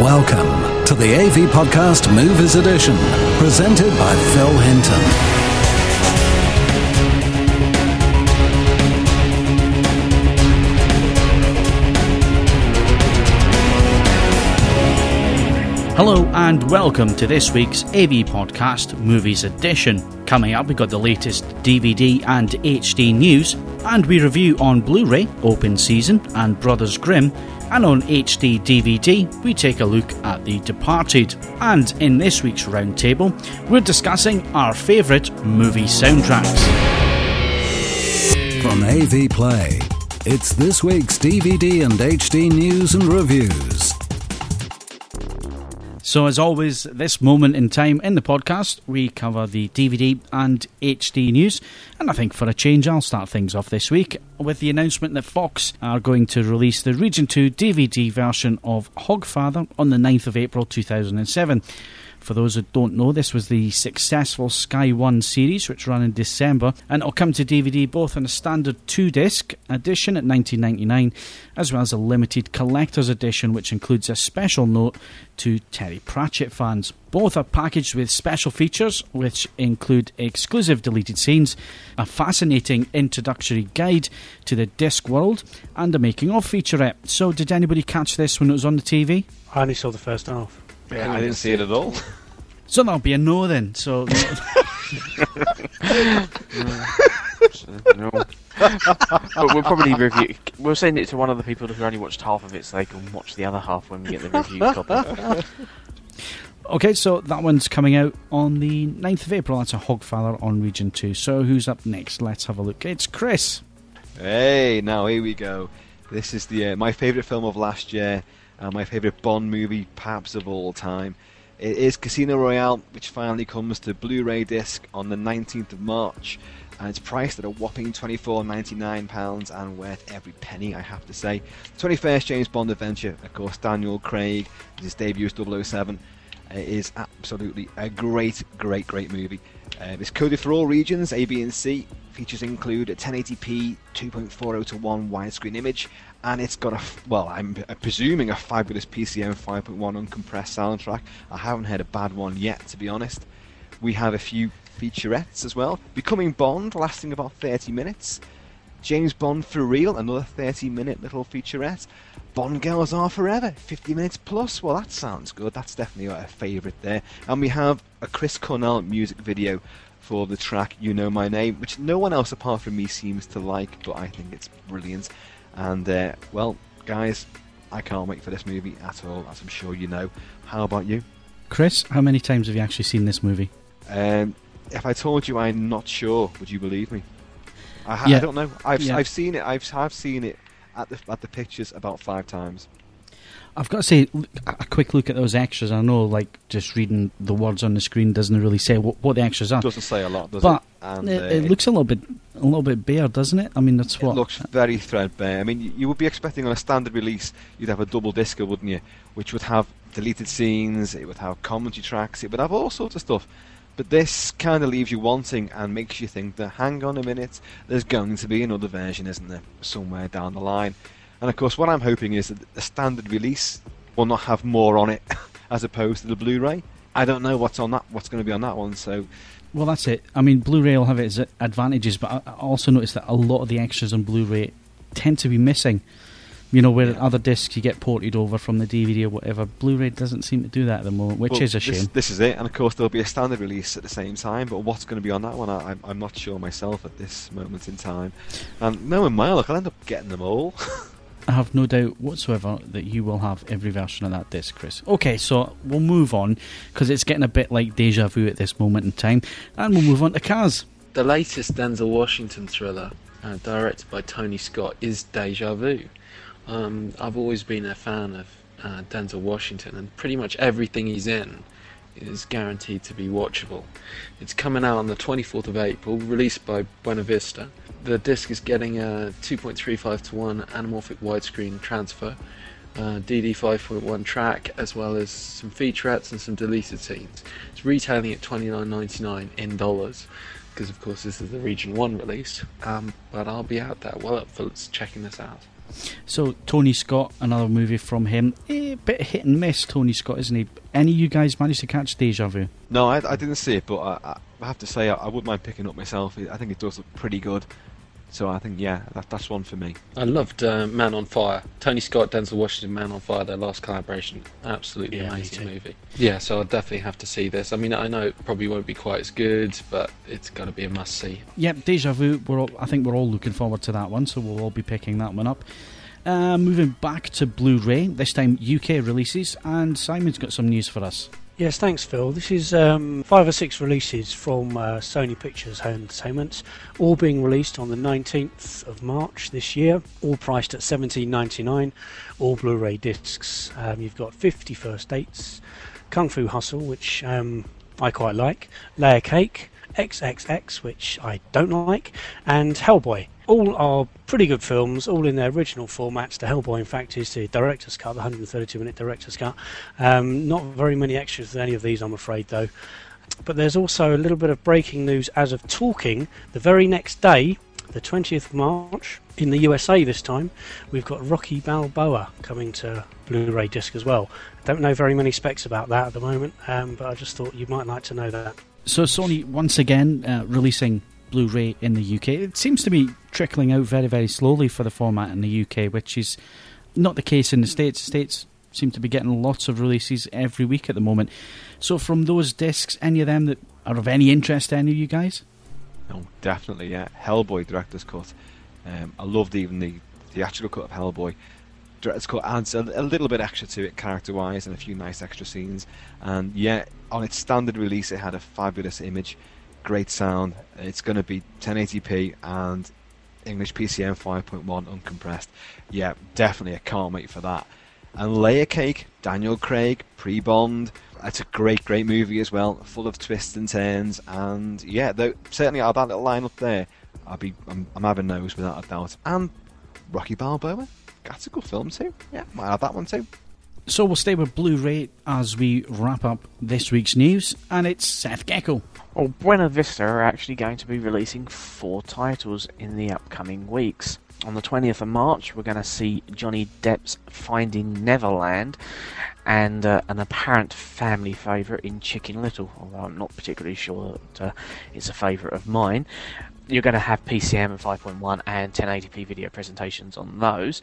Welcome to the AV Podcast Movies Edition, presented by Phil Hinton. Hello and welcome to this week's AV Podcast Movies Edition. Coming up, we've got the latest DVD and HD news, and we review on Blu ray Open Season and Brothers Grimm, and on HD DVD, we take a look at The Departed. And in this week's roundtable, we're discussing our favourite movie soundtracks. From AV Play, it's this week's DVD and HD news and reviews. So, as always, this moment in time in the podcast, we cover the DVD and HD news. And I think for a change, I'll start things off this week with the announcement that Fox are going to release the Region 2 DVD version of Hogfather on the 9th of April 2007. For those who don't know, this was the successful Sky One series, which ran in December, and it'll come to DVD both in a standard two disc edition at 19.99, as well as a limited collector's edition, which includes a special note to Terry Pratchett fans. Both are packaged with special features, which include exclusive deleted scenes, a fascinating introductory guide to the Discworld, and a making of featurette. So, did anybody catch this when it was on the TV? I only saw the first half. Yeah, I didn't see it at all. So that'll be a no then. So no. but we'll probably review. We'll send it to one of the people who only watched half of it, so they can watch the other half when we get the review copy. okay, so that one's coming out on the 9th of April. That's a Hogfather on Region Two. So who's up next? Let's have a look. It's Chris. Hey, now here we go. This is the uh, my favourite film of last year, uh, my favourite Bond movie, perhaps of all time. It is Casino Royale, which finally comes to Blu-ray disc on the 19th of March, and it's priced at a whopping £24.99 and worth every penny, I have to say. 21st James Bond adventure, of course, Daniel Craig, his debut as 007. It is absolutely a great, great, great movie. Uh, it's coded for all regions, A, B, and C. Features include a 1080p 2.40 to 1 widescreen image, and it's got a well, I'm presuming a fabulous PCM 5.1 uncompressed soundtrack. I haven't heard a bad one yet, to be honest. We have a few featurettes as well. Becoming Bond, lasting about 30 minutes. James Bond for real, another 30 minute little featurette. Bond Girls Are Forever, 50 minutes plus. Well, that sounds good. That's definitely a favourite there. And we have a Chris Cornell music video for the track You Know My Name, which no one else apart from me seems to like, but I think it's brilliant. And, uh, well, guys, I can't wait for this movie at all, as I'm sure you know. How about you? Chris, how many times have you actually seen this movie? Um, if I told you I'm not sure, would you believe me? I, ha- Yeah. I don't know. I've, Yeah. I've seen it. I've, I've seen it at the at the pictures about five times. I've got to say, a quick look at those extras. I know, like, just reading the words on the screen doesn't really say what, what the extras are. Doesn't say a lot, does but it? And, it, uh, it looks a little bit, a little bit bare, doesn't it? I mean, that's It what. looks very threadbare. I mean, you, would be expecting on a standard release, you'd have a double discer, wouldn't you? Which would have deleted scenes, it would have commentary tracks, it would have all sorts of stuff. But this kind of leaves you wanting and makes you think that, hang on a minute, there's going to be another version, isn't there? Somewhere down the line. And of course, what I'm hoping is that the standard release will not have more on it as opposed to the Blu-ray. I don't know what's on that, what's going to be on that one. So Well, that's it. I mean, Blu-ray will have its advantages, but I also noticed that a lot of the extras on Blu-ray tend to be missing. You know, where other discs you get ported over from the DVD or whatever. Blu-ray doesn't seem to do that at the moment, which Well, is a shame. This is it, and of course there'll be a standard release at the same time. But what's going to be on that one, I, I'm, I'm not sure myself at this moment in time. And knowing my luck, I'll end up getting them all. I have no doubt whatsoever that you will have every version of that disc, Chris. Okay, so we'll move on because it's getting a bit like deja vu at this moment in time, and we'll move on to Cars. The latest Denzel Washington thriller, uh, directed by Tony Scott, is Deja Vu. Um, I've always been a fan of uh, Denzel Washington, and pretty much everything he's in is guaranteed to be watchable. It's coming out on the 24th of April, released by Buena Vista. the disc is getting a 2.35 to 1 anamorphic widescreen transfer, DD 5.1 track, as well as some featurettes and some deleted scenes. It's retailing at 29.99 in dollars, because of course this is the Region 1 release. Um, but I'll be out there well up for checking this out. So Tony Scott, another movie from him, a bit hit and miss. Tony Scott, isn't he? Any of you guys managed to catch Deja Vu? No, I, I didn't see it, but I, I have to say I, I wouldn't mind picking up myself. I think it does look pretty good. So I think yeah, that, that's one for me. I loved uh, Man on Fire. Tony Scott, Denzel Washington, Man on Fire, their last collaboration. Absolutely Yeah, amazing movie. Yeah, so I'll definitely have to see this. I mean, I know it probably won't be quite as good, but it's got to be a must see. Yep, Deja Vu. We're all, I think we're all looking forward to that one, so we'll all be picking that one up. Uh, moving back to Blu-ray, this time UK releases, and Simon's got some news for us. Yes, thanks, Phil. This is um, five or six releases from uh, Sony Pictures Home Entertainment, all being released on the 19th of March this year, all priced at 17.99, all Blu-ray discs. Um, you've got 50 First Dates, Kung Fu Hustle, which um, I quite like, Layer Cake, XXX, which I don't like, and Hellboy. All are pretty good films, all in their original formats. The Hellboy, in fact, is the director's cut, the 132 minute director's cut. Um, not very many extras with any of these, I'm afraid, though. But there's also a little bit of breaking news as of talking. The very next day, the 20th of March, in the USA this time, we've got Rocky Balboa coming to Blu ray disc as well. Don't know very many specs about that at the moment, um, but I just thought you might like to know that. So Sony once again uh, releasing Blu-ray in the UK. It seems to be trickling out very, very slowly for the format in the UK, which is not the case in the States. States seem to be getting lots of releases every week at the moment. So from those discs, any of them that are of any interest to any of you guys? Oh, definitely, yeah. Hellboy director's cut. Um, I loved even the theatrical cut of Hellboy. Director's cut adds a, a little bit extra to it, character-wise, and a few nice extra scenes. And yeah, on its standard release, it had a fabulous image, great sound. It's going to be 1080p and English PCM 5.1 uncompressed. Yeah, definitely, I can't wait for that. And Layer Cake, Daniel Craig, pre-Bond. That's a great, great movie as well, full of twists and turns. And yeah, though certainly out of that little lineup there, I'll be, I'm, I'm having those without a doubt. And Rocky Balboa, that's a good film too. Yeah, might have that one too. So we'll stay with Blu-ray as we wrap up this week's news, and it's Seth Gecko. Well, Buena Vista are actually going to be releasing four titles in the upcoming weeks. On the 20th of March, we're going to see Johnny Depp's Finding Neverland and uh, an apparent family favourite in Chicken Little, although I'm not particularly sure that uh, it's a favourite of mine. You're going to have PCM and 5.1 and 1080p video presentations on those.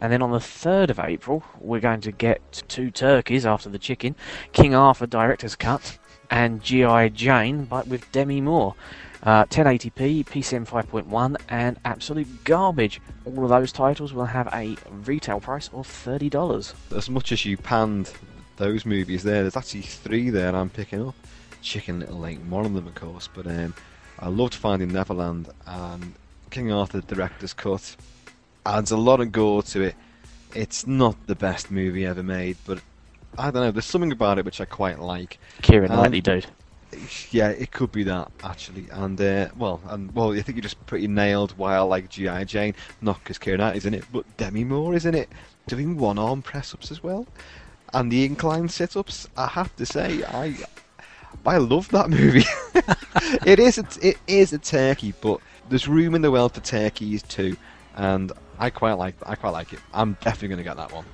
And then on the 3rd of April, we're going to get two turkeys after the chicken King Arthur Director's Cut and G.I. Jane, but with Demi Moore. Uh, 1080p, PCM 5.1, and absolute garbage. All of those titles will have a retail price of $30. As much as you panned those movies there, there's actually three there I'm picking up. Chicken Little ain't one of them, of course, but um, I loved Finding Neverland and King Arthur director's cut adds a lot of gore to it. It's not the best movie ever made, but I don't know. There's something about it which I quite like. Keira Um, Knightley, dude. Yeah, it could be that actually, and uh, well, and well, I think you just pretty nailed why I like GI Jane. Not because Keira Knightley's in it, but Demi Moore is in it, doing one-arm press-ups as well, and the incline sit-ups. I have to say, I I love that movie. it is a, it is a turkey, but there's room in the world for turkeys too, and I quite like I quite like it. I'm definitely going to get that one.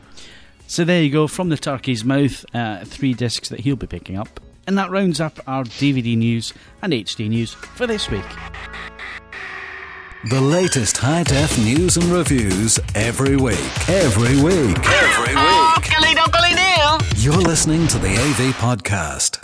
So there you go, from the turkey's mouth, uh, three discs that he'll be picking up. And that rounds up our DVD news and HD news for this week. The latest high def news and reviews every week. Every week. Every week. Oh, You're listening to the AV Podcast.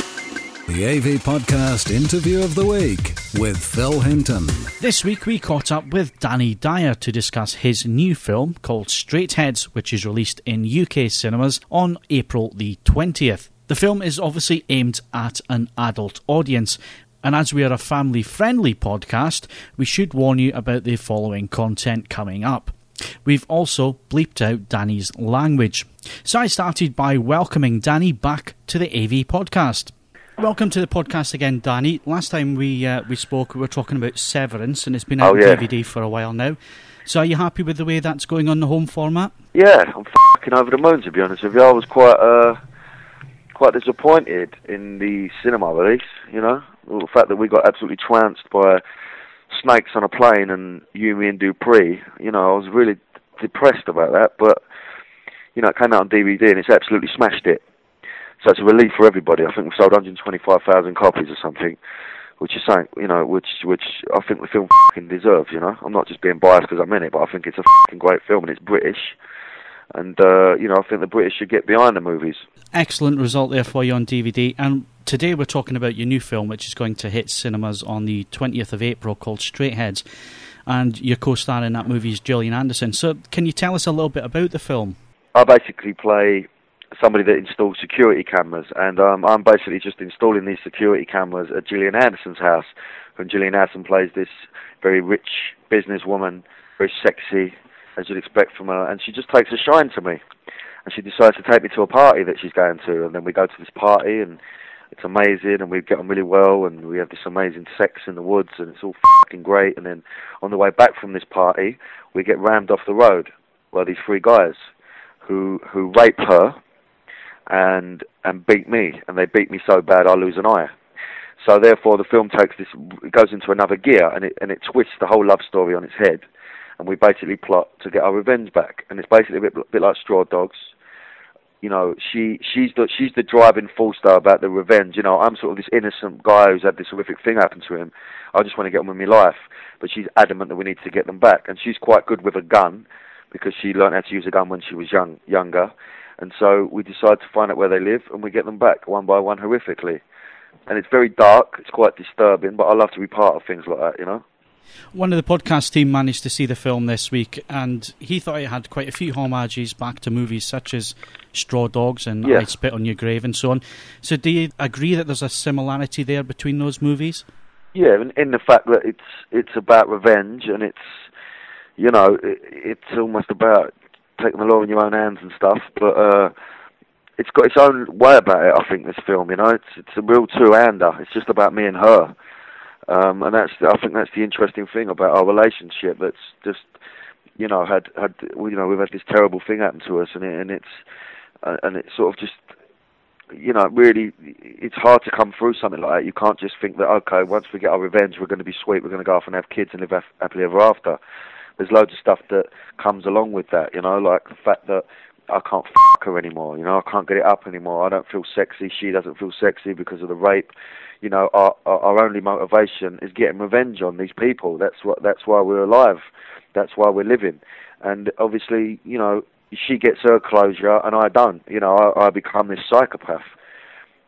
The AV Podcast interview of the week with Phil Hinton. This week we caught up with Danny Dyer to discuss his new film called Straight Heads, which is released in UK cinemas on April the 20th. The film is obviously aimed at an adult audience, and as we are a family friendly podcast, we should warn you about the following content coming up. We've also bleeped out Danny's language. So I started by welcoming Danny back to the AV podcast. Welcome to the podcast again, Danny. Last time we uh, we spoke, we were talking about Severance, and it's been out oh, yeah. DVD for a while now. So, are you happy with the way that's going on the home format? Yeah, I'm fucking over the moon to be honest with you. I was quite uh, quite disappointed in the cinema release. You know, the fact that we got absolutely trounced by snakes on a plane and You, Me and Dupree. You know, I was really depressed about that, but you know, it came out on DVD and it's absolutely smashed it. So it's a relief for everybody. I think we've sold 125,000 copies or something, which is something, you know, which which I think the film fucking deserves. You know, I'm not just being biased because I'm in it, but I think it's a fucking great film and it's British. And uh, you know, I think the British should get behind the movies. Excellent result there for you on DVD. And today we're talking about your new film, which is going to hit cinemas on the 20th of April, called Straightheads. And your co-star in that movie is Gillian Anderson. So, can you tell us a little bit about the film? I basically play somebody that installs security cameras, and um, I'm basically just installing these security cameras at Gillian Anderson's house. And Gillian Anderson plays this very rich businesswoman, very sexy, as you'd expect from her, and she just takes a shine to me. And she decides to take me to a party that she's going to, and then we go to this party, and it's amazing, and we get on really well, and we have this amazing sex in the woods, and it's all fucking great. And then on the way back from this party, we get rammed off the road by these three guys who who rape her and and beat me, and they beat me so bad I lose an eye. So therefore, the film takes this, it goes into another gear, and it and it twists the whole love story on its head, and we basically plot to get our revenge back. And it's basically a bit, a bit like Straw Dogs. You know, she she's the she's the driving force though about the revenge. You know, I'm sort of this innocent guy who's had this horrific thing happen to him. I just want to get on with my life, but she's adamant that we need to get them back, and she's quite good with a gun because she learned how to use a gun when she was young younger and so we decide to find out where they live and we get them back one by one horrifically. And it's very dark, it's quite disturbing, but I love to be part of things like that, you know? One of the podcast team managed to see the film this week, and he thought it had quite a few homages back to movies such as Straw Dogs and yeah. I Spit on Your Grave and so on. So, do you agree that there's a similarity there between those movies? Yeah, in, in the fact that it's it's about revenge and it's you know it, it's almost about taking the law in your own hands and stuff, but uh, it's got its own way about it. I think this film, you know, it's it's a real two-hander. It's just about me and her, um, and that's I think that's the interesting thing about our relationship. That's just you know had had you know we've had this terrible thing happen to us, and it, and it's uh, and it's sort of just you know, really, it's hard to come through something like that. You can't just think that, okay, once we get our revenge, we're going to be sweet, we're going to go off and have kids and live happily ever after there's loads of stuff that comes along with that, you know, like the fact that I can't fuck her anymore, you know, I can't get it up anymore. I don't feel sexy. She doesn't feel sexy because of the rape. You know, our, our, our only motivation is getting revenge on these people. That's what. That's why we're alive. That's why we're living. And obviously, you know, she gets her closure and I don't. You know, I, I become this psychopath.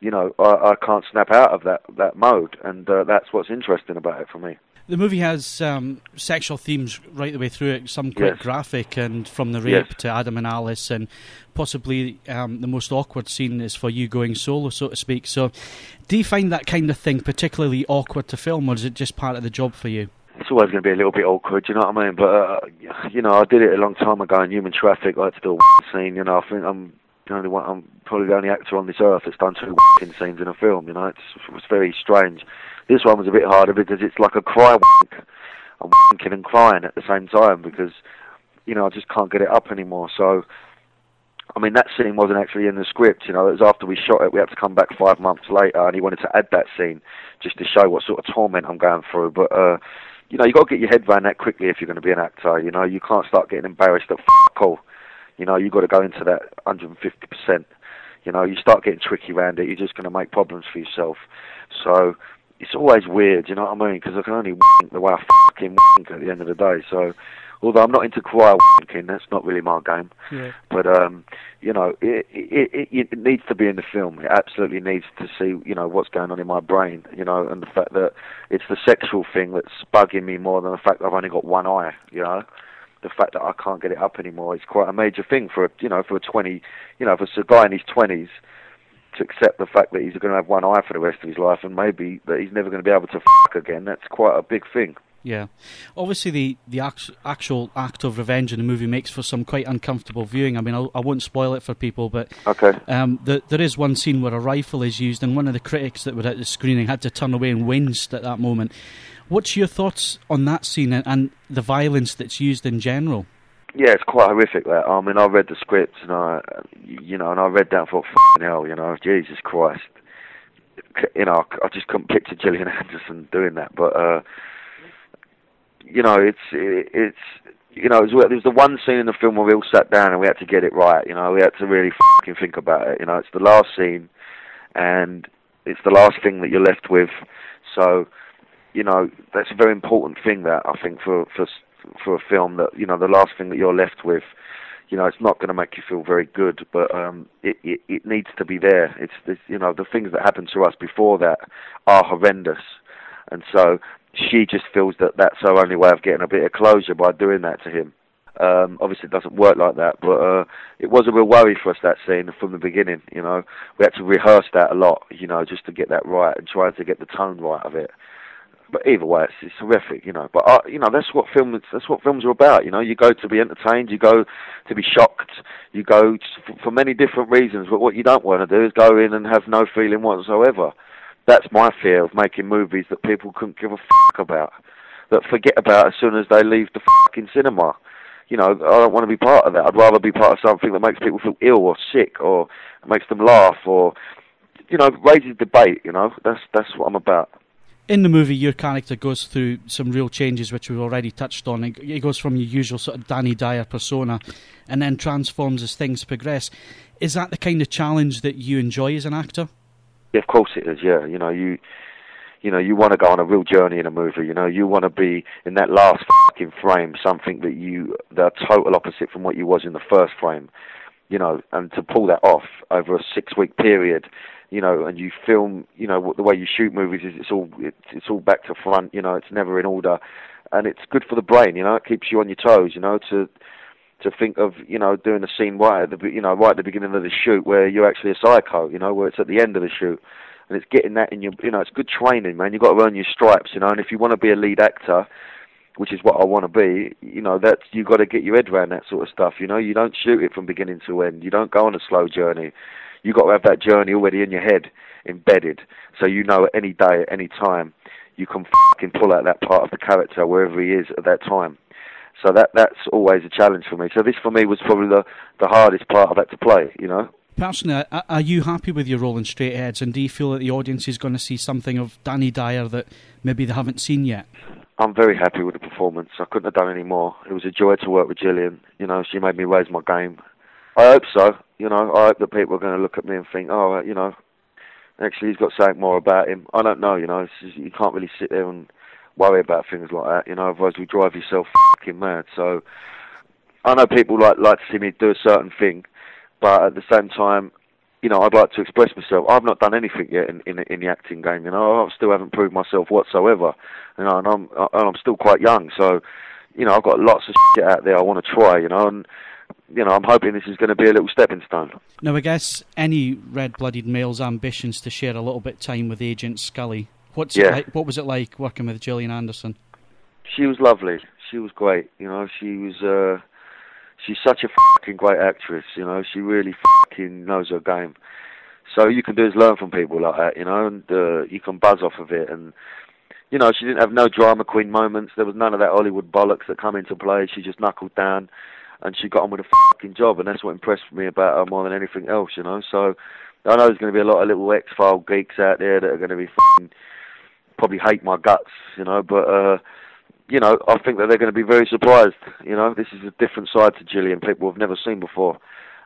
You know, I, I can't snap out of that that mode, and uh, that's what's interesting about it for me. The movie has um, sexual themes right the way through it, some quite yes. graphic, and from the rape yes. to Adam and Alice, and possibly um, the most awkward scene is for you going solo, so to speak. So, do you find that kind of thing particularly awkward to film, or is it just part of the job for you? It's always going to be a little bit awkward, you know what I mean? But uh, you know, I did it a long time ago in Human Traffic. I had to do a scene. You know, I think I'm the only one. I'm probably the only actor on this earth that's done two scenes in a film. You know, it's, it's very strange. This one was a bit harder because it's like a cry wank. I'm wanking and crying at the same time because, you know, I just can't get it up anymore. So, I mean, that scene wasn't actually in the script. You know, it was after we shot it. We had to come back five months later, and he wanted to add that scene just to show what sort of torment I'm going through. But, uh, you know, you got to get your head around that quickly if you're going to be an actor. You know, you can't start getting embarrassed at f- all. You know, you've got to go into that 150%. You know, you start getting tricky around it, you're just going to make problems for yourself. So, it's always weird, you know what I mean? Because I can only wink the way I fucking wink at the end of the day. So, although I'm not into cry winking, that's not really my game. Yeah. But um, you know, it, it, it it needs to be in the film. It absolutely needs to see, you know, what's going on in my brain, you know, and the fact that it's the sexual thing that's bugging me more than the fact that I've only got one eye, you know. The fact that I can't get it up anymore is quite a major thing for a, you know, for a 20, you know, for a guy in his 20s to accept the fact that he's going to have one eye for the rest of his life and maybe that he's never going to be able to fuck again. That's quite a big thing. Yeah, obviously the the actual act of revenge in the movie makes for some quite uncomfortable viewing. I mean, I'll, I will not spoil it for people, but okay. Um, the, there is one scene where a rifle is used, and one of the critics that were at the screening had to turn away and winced at that moment. What's your thoughts on that scene and, and the violence that's used in general? Yeah, it's quite horrific. That I mean, I read the script and I, you know, and I read that and thought, "Fucking hell, you know, Jesus Christ, you know, I just couldn't picture Gillian Anderson doing that. But uh, you know, it's it's you know, it there was the one scene in the film where we all sat down and we had to get it right. You know, we had to really fucking think about it. You know, it's the last scene, and it's the last thing that you're left with. So, you know, that's a very important thing that I think for for for a film that you know the last thing that you're left with. You know, it's not going to make you feel very good, but um, it, it it needs to be there. It's, it's you know the things that happened to us before that are horrendous, and so she just feels that that's her only way of getting a bit of closure by doing that to him. Um, obviously, it doesn't work like that, but uh, it was a real worry for us that scene from the beginning. You know, we had to rehearse that a lot, you know, just to get that right and try to get the tone right of it. But either way, it's, it's horrific, you know. But uh, you know, that's what films that's what films are about. You know, you go to be entertained, you go to be shocked, you go for, for many different reasons. But what you don't want to do is go in and have no feeling whatsoever that's my fear of making movies that people couldn't give a fuck about, that forget about as soon as they leave the fucking cinema. You know, I don't want to be part of that. I'd rather be part of something that makes people feel ill or sick or makes them laugh or, you know, raises debate. You know, that's that's what I'm about. In the movie, your character goes through some real changes, which we've already touched on. He goes from your usual sort of Danny Dyer persona, and then transforms as things progress. Is that the kind of challenge that you enjoy as an actor? Yeah, of course it is. Yeah, you know you, you know you want to go on a real journey in a movie. You know you want to be in that last fucking frame, something that you the total opposite from what you was in the first frame. You know, and to pull that off over a six-week period, you know, and you film, you know, the way you shoot movies is it's all it's, it's all back to front. You know, it's never in order, and it's good for the brain. You know, it keeps you on your toes. You know, to to think of you know doing a scene right at the you know right at the beginning of the shoot where you're actually a psycho, you know, where it's at the end of the shoot, and it's getting that in your you know it's good training, man. You've got to earn your stripes, you know, and if you want to be a lead actor, which is what I want to be, you know, that's you've got to get your head around that sort of stuff. You know, you don't shoot it from beginning to end. You don't go on a slow journey. You've got to have that journey already in your head, embedded, so you know at any day, at any time, you can fucking pull out that part of the character wherever he is at that time. So that that's always a challenge for me. So this for me was probably the the hardest part of that to play. You know. Personally, are you happy with your role in Straight Heads, and do you feel that the audience is going to see something of Danny Dyer that maybe they haven't seen yet? I'm very happy with the performance. I couldn't have done any more. It was a joy to work with Gillian. You know, she made me raise my game. I hope so. You know, I hope that people are going to look at me and think, oh, you know, actually he's got something more about him. I don't know. You know, just, you can't really sit there and worry about things like that. You know, otherwise you drive yourself fucking mad. So I know people like like to see me do a certain thing, but at the same time, you know, I'd like to express myself. I've not done anything yet in in, in the acting game. You know, I still haven't proved myself whatsoever. You know, and I'm and I'm still quite young. So, you know, I've got lots of shit out there I want to try. You know, and you know, I'm hoping this is going to be a little stepping stone. Now, I guess any red-blooded male's ambitions to share a little bit time with Agent Scully What's yeah. like, what was it like working with Gillian Anderson? She was lovely. She was great. You know, she was. Uh, she's such a fucking great actress. You know, she really fucking knows her game. So you can do is learn from people like that. You know, and uh, you can buzz off of it. And you know, she didn't have no drama queen moments. There was none of that Hollywood bollocks that come into play. She just knuckled down, and she got on with a fucking job. And that's what impressed me about her more than anything else. You know, so. I know there's going to be a lot of little X-File geeks out there that are going to be fucking probably hate my guts, you know, but uh, you know, I think that they're going to be very surprised. You know, this is a different side to Gillian people have never seen before,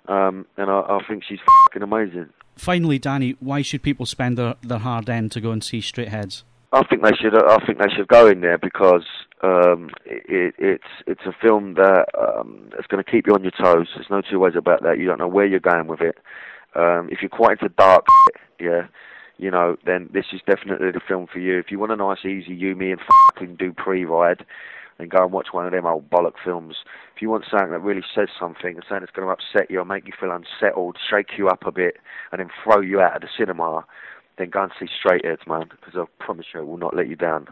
um, and I, I think she's fucking amazing. Finally, Danny, why should people spend their, their hard end to go and see Straight Heads? I think they should. I think they should go in there because um, it, it's it's a film that um, it's going to keep you on your toes. There's no two ways about that. You don't know where you're going with it. Um, if you're quite into dark, yeah, you know, then this is definitely the film for you. If you want a nice, easy you, me, and fucking do pre-ride, then go and watch one of them old bollock films. If you want something that really says something, and something that's going to upset you or make you feel unsettled, shake you up a bit, and then throw you out of the cinema, then go and see Straight Heads, man, because I promise you it will not let you down.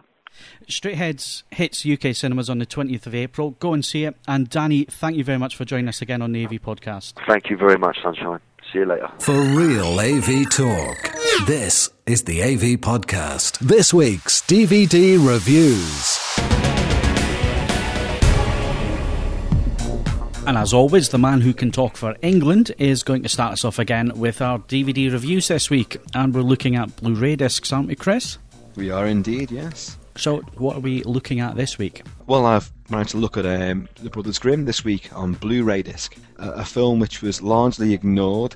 Straightheads hits UK cinemas on the 20th of April. Go and see it. And Danny, thank you very much for joining us again on the AV podcast. Thank you very much, Sunshine. See you later. For real AV talk, this is the AV podcast. This week's DVD reviews. And as always, the man who can talk for England is going to start us off again with our DVD reviews this week. And we're looking at Blu ray discs, aren't we, Chris? We are indeed, yes. So, what are we looking at this week? Well, I've managed to look at um, The Brothers Grimm this week on Blu ray disc, a, a, film which was largely ignored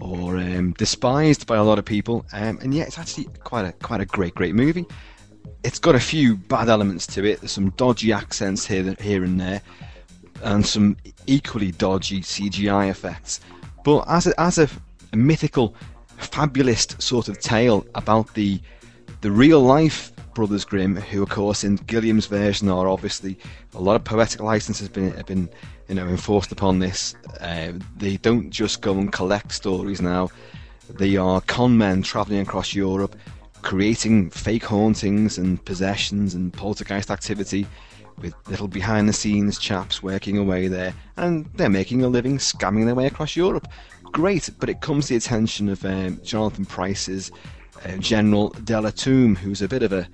or um, despised by a lot of people, um, and yet it's actually quite a quite a great, great movie. It's got a few bad elements to it. There's some dodgy accents here, here and there, and some equally dodgy CGI effects. But as a, as a, a mythical, fabulist sort of tale about the the real life Brothers Grimm, who of course in Gilliam's version are obviously a lot of poetic license has been been you know enforced upon this. Uh, they don't just go and collect stories now; they are con men travelling across Europe, creating fake hauntings and possessions and poltergeist activity with little behind the scenes chaps working away there, and they're making a living scamming their way across Europe. Great, but it comes to the attention of um, Jonathan Pryce's uh, General de who's a bit of a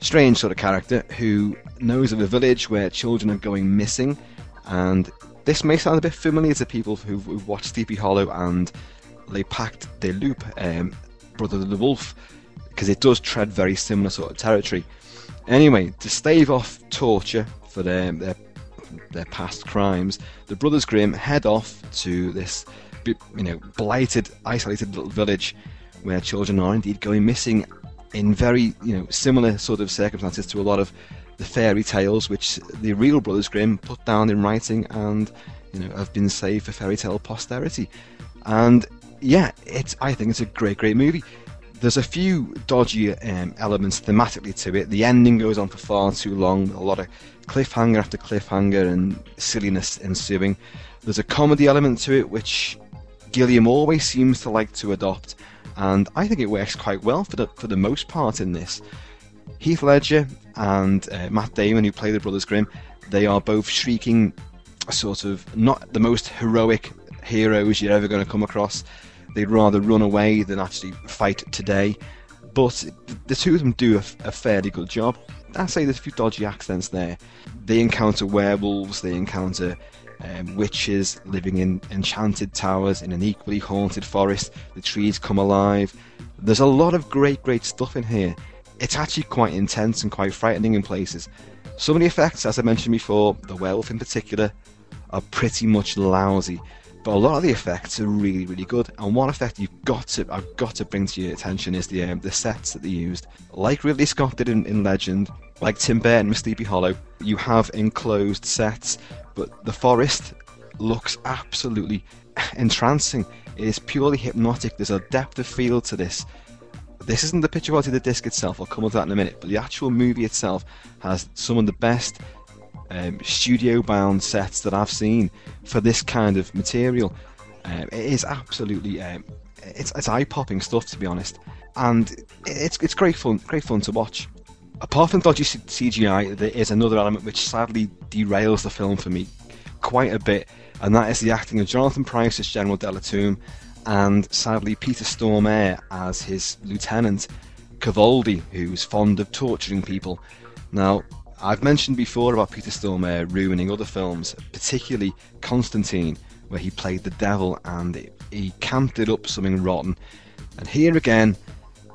strange sort of character who knows of a village where children are going missing, and this may sound a bit familiar to people who've, who've watched Sleepy Hollow and Le Pacte des Loups, um, Brother of the Wolf, because it does tread very similar sort of territory. Anyway, to stave off torture for their, their, their past crimes, the Brothers Grimm head off to this, you know, blighted, isolated little village where children are indeed going missing in very, you know, similar sort of circumstances to a lot of the fairy tales which the real Brothers Grimm put down in writing and, you know, have been saved for fairy tale posterity. And yeah, it's I think it's a great, great movie there's a few dodgy um, elements thematically to it. The ending goes on for far too long, a lot of cliffhanger after cliffhanger and silliness ensuing. There's a comedy element to it, which Gilliam always seems to like to adopt, and I think it works quite well for the for the most part in this. Heath Ledger and uh, Matt Damon, who play the Brothers Grimm, they are both shrieking, sort of not the most heroic heroes you're ever going to come across they'd rather run away than actually fight today. But the two of them do a, a fairly good job. I say there's a few dodgy accents there. They encounter werewolves, they encounter um, witches living in enchanted towers in an equally haunted forest. The trees come alive. There's a lot of great, great stuff in here. It's actually quite intense and quite frightening in places. Some of the effects, as I mentioned before, the werewolf in particular, are pretty much lousy. But a lot of the effects are really, really good. And one effect you've got to, I've got to bring to your attention is the um, the sets that they used. Like Ridley Scott did in, in Legend, like Tim Burton with Sleepy Hollow, you have enclosed sets, but the forest looks absolutely entrancing. It is purely hypnotic. There's a depth of field to this. This isn't the picture quality of the disc itself. I'll come to that in a minute. But the actual movie itself has some of the best um, studio bound sets that I've seen for this kind of material. Um, it is absolutely um, it's, it's eye popping stuff to be honest, and it's it's great fun, great fun to watch. Apart from dodgy CGI, there is another element which sadly derails the film for me quite a bit, and that is the acting of Jonathan Pryce as General de and sadly Peter Stormare as his lieutenant, Cavaldi, who's fond of torturing people. Now, I've mentioned before about Peter Stormare ruining other films, particularly Constantine, where he played the devil and he camped it up something rotten. And here again,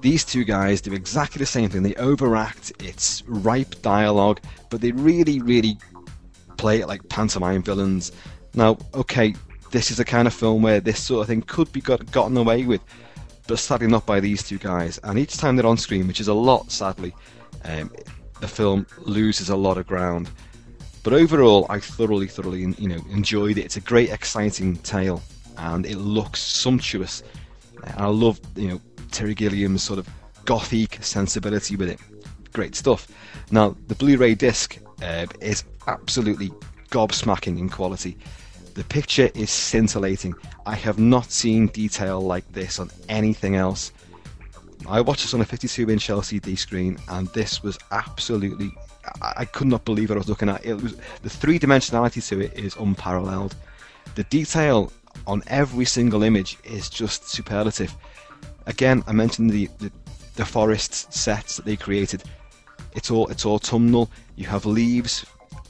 these two guys do exactly the same thing. They overact, it's ripe dialogue, but they really, really play it like pantomime villains. Now, okay, this is a kind of film where this sort of thing could be got, gotten away with, but sadly not by these two guys. And each time they're on screen, which is a lot, sadly, um, the film loses a lot of ground. But overall, I thoroughly, thoroughly, you know, enjoyed it. It's a great, exciting tale, and it looks sumptuous. And I love, you know, Terry Gilliam's sort of gothic sensibility with it. Great stuff. Now, the Blu-ray disc uh, is absolutely gobsmacking in quality. The picture is scintillating. I have not seen detail like this on anything else. I watched this on a 52-inch LCD screen, and this was absolutely. I, I could not believe what I was looking at. It was the three-dimensionality to it is unparalleled. The detail on every single image is just superlative. Again, I mentioned the, the, the forest sets that they created. It's all it's autumnal. You have leaves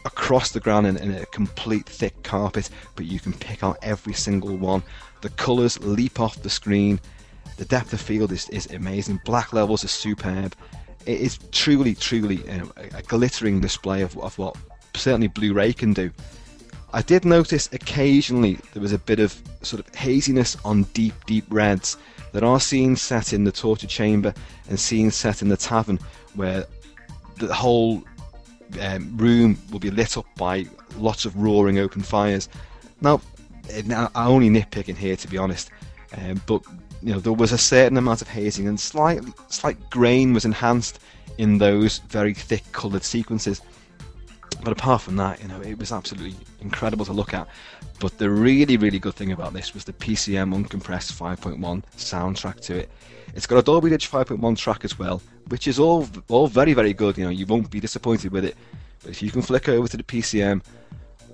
across the ground in, in, a complete thick carpet, but you can pick out every single one. The colours leap off the screen. The depth of field is, is amazing. Black levels are superb. It is truly, truly a, a glittering display of, of what certainly Blu-ray can do. I did notice occasionally there was a bit of sort of haziness on deep, deep reds. There are scenes set in the torture chamber and scenes set in the tavern where the whole um, room will be lit up by lots of roaring open fires. Now, now I only nitpicking here to be honest, um, but you know there was a certain amount of hazing and slightly slight grain was enhanced in those very thick coloured sequences. But apart from that, you know, it was absolutely incredible to look at. But the really, really good thing about this was the PCM uncompressed 5.1 soundtrack to it. It's got a Dolby Digital 5.1 track as well, which is all all very very good. You know, you won't be disappointed with it. But if you can flick over to the PCM,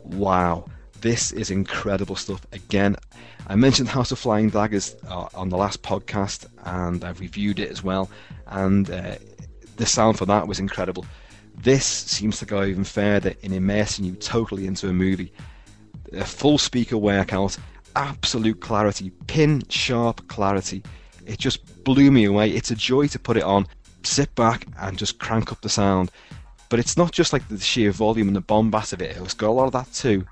wow, this is incredible stuff. Again, I mentioned House of Flying Daggers uh, on the last podcast, and I've reviewed it as well. And uh, the sound for that was incredible. This seems to go even further in immersing you totally into a movie. A full speaker workout, absolute clarity, pin sharp clarity. It just blew me away. It's a joy to put it on, sit back, and just crank up the sound. But it's not just like the sheer volume and the bombast of it, it's got a lot of that too.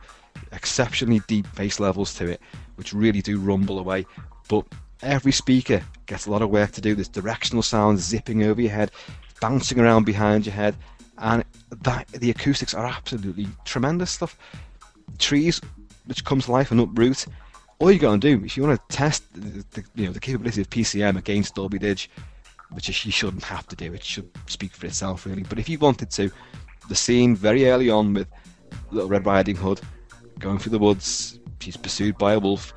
Exceptionally deep bass levels to it, which really do rumble away. But every speaker gets a lot of work to do. There's directional sound zipping over your head, bouncing around behind your head, and that the acoustics are absolutely tremendous stuff. Trees which come to life and uproot all you got to do if you want to test the, the, you know the capability of PCM against Dolby Dig, which you shouldn't have to do. It should speak for itself really. But if you wanted to, the scene very early on with Little Red Riding Hood going through the woods, she's pursued by a wolf.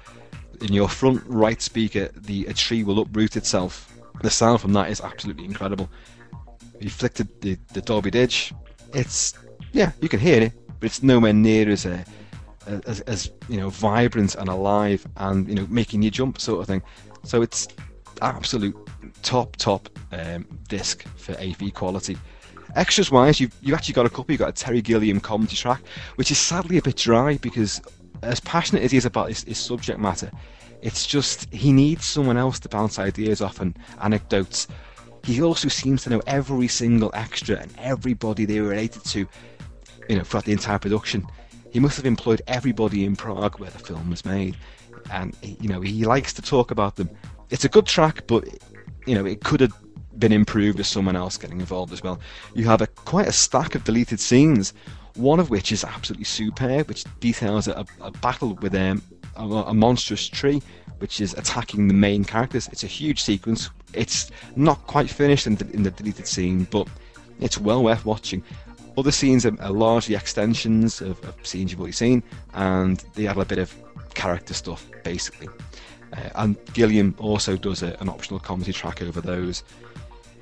In your front right speaker, the a tree will uproot itself. The sound from that is absolutely incredible. You flicked the, the Dolby Dig, it's yeah, you can hear it, but it's nowhere near as a as, as you know vibrant and alive and you know making you jump sort of thing. So it's absolute top top um, disc for AV quality. Extras wise, you've, you've actually got a couple. You've got a Terry Gilliam comedy track, which is sadly a bit dry because, as passionate as he is about his, his subject matter, it's just he needs someone else to bounce ideas off and anecdotes. He also seems to know every single extra and everybody they were related to, you know, throughout the entire production. He must have employed everybody in Prague where the film was made, and you know he likes to talk about them. It's a good track, but you know it could have been improved with someone else getting involved as well. You have a quite a stack of deleted scenes, one of which is absolutely superb, which details a, a battle with um, a, a monstrous tree which is attacking the main characters. It's a huge sequence. It's not quite finished in the, in the deleted scene, but it's well worth watching. Other scenes are, are largely extensions of, of, scenes you've already seen, and they add a bit of character stuff, basically. Uh, and Gilliam also does a, an optional comedy track over those.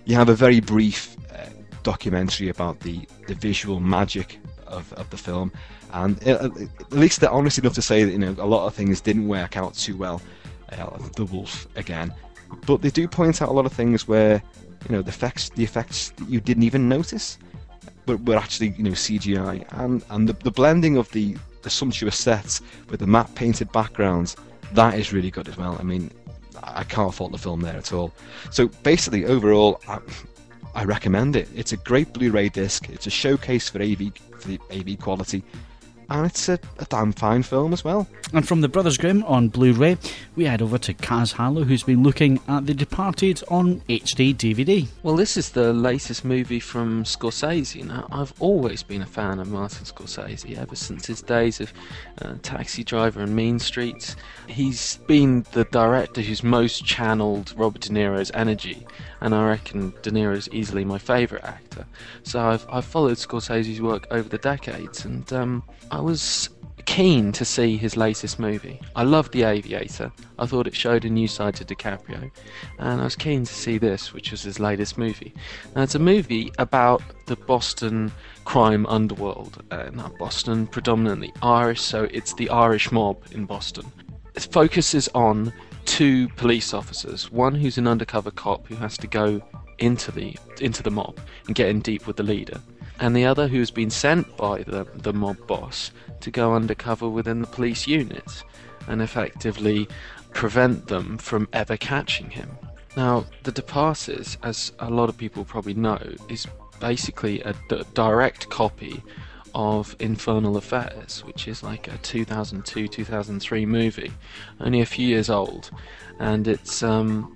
You have a very brief uh, documentary about the, the visual magic of, of the film, and it, uh, at least they're honest enough to say that you know a lot of things didn't work out too well. Uh, the wolf again, but they do point out a lot of things where you know the effects the effects that you didn't even notice but were actually you know CGI, and and the, the blending of the the sumptuous sets with the matte painted backgrounds that is really good as well. I mean, I can't fault the film there at all. So basically, overall, I, I recommend it. It's a great Blu-ray disc. It's a showcase for AV for the AV quality, and it's a, a, damn fine film as well. And from the Brothers Grimm on Blu ray, we head over to Kaz Harlow, who's been looking at The Departed on HD DVD. Well, this is the latest movie from Scorsese. Now, I've always been a fan of Martin Scorsese ever since his days of uh, Taxi Driver and Mean Streets. He's been the director who's most channeled Robert De Niro's energy, and I reckon De Niro is easily my favourite actor. So I've, I've followed Scorsese's work over the decades, and um, I was keen to see his latest movie. I loved The Aviator. I thought it showed a new side to DiCaprio, and I was keen to see this, which was his latest movie. Now, it's a movie about the Boston crime underworld. Uh, Boston predominantly Irish, so it's the Irish mob in Boston. It focuses on two police officers, one who's an undercover cop who has to go into the into the mob and get in deep with the leader, and the other who's been sent by the the mob boss to go undercover within the police units and effectively prevent them from ever catching him. Now, The Departed, as a lot of people probably know, is basically a d- direct copy of Infernal Affairs, which is like a 2002 2003 movie, only a few years old, and it's um,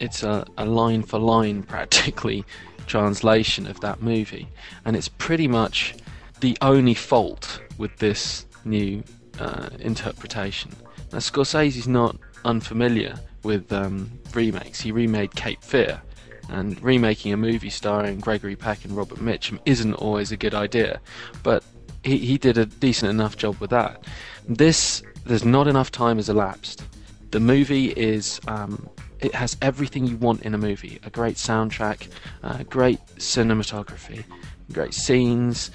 it's a, a line for line practically translation of that movie, and it's pretty much the only fault with this new uh, interpretation. Now, Scorsese's not unfamiliar with um, remakes. He remade Cape Fear, and remaking a movie starring Gregory Peck and Robert Mitchum isn't always a good idea, but he, he did a decent enough job with that. This, there's not enough time has elapsed. The movie is, um, it has everything you want in a movie a great soundtrack, uh, great cinematography, great scenes,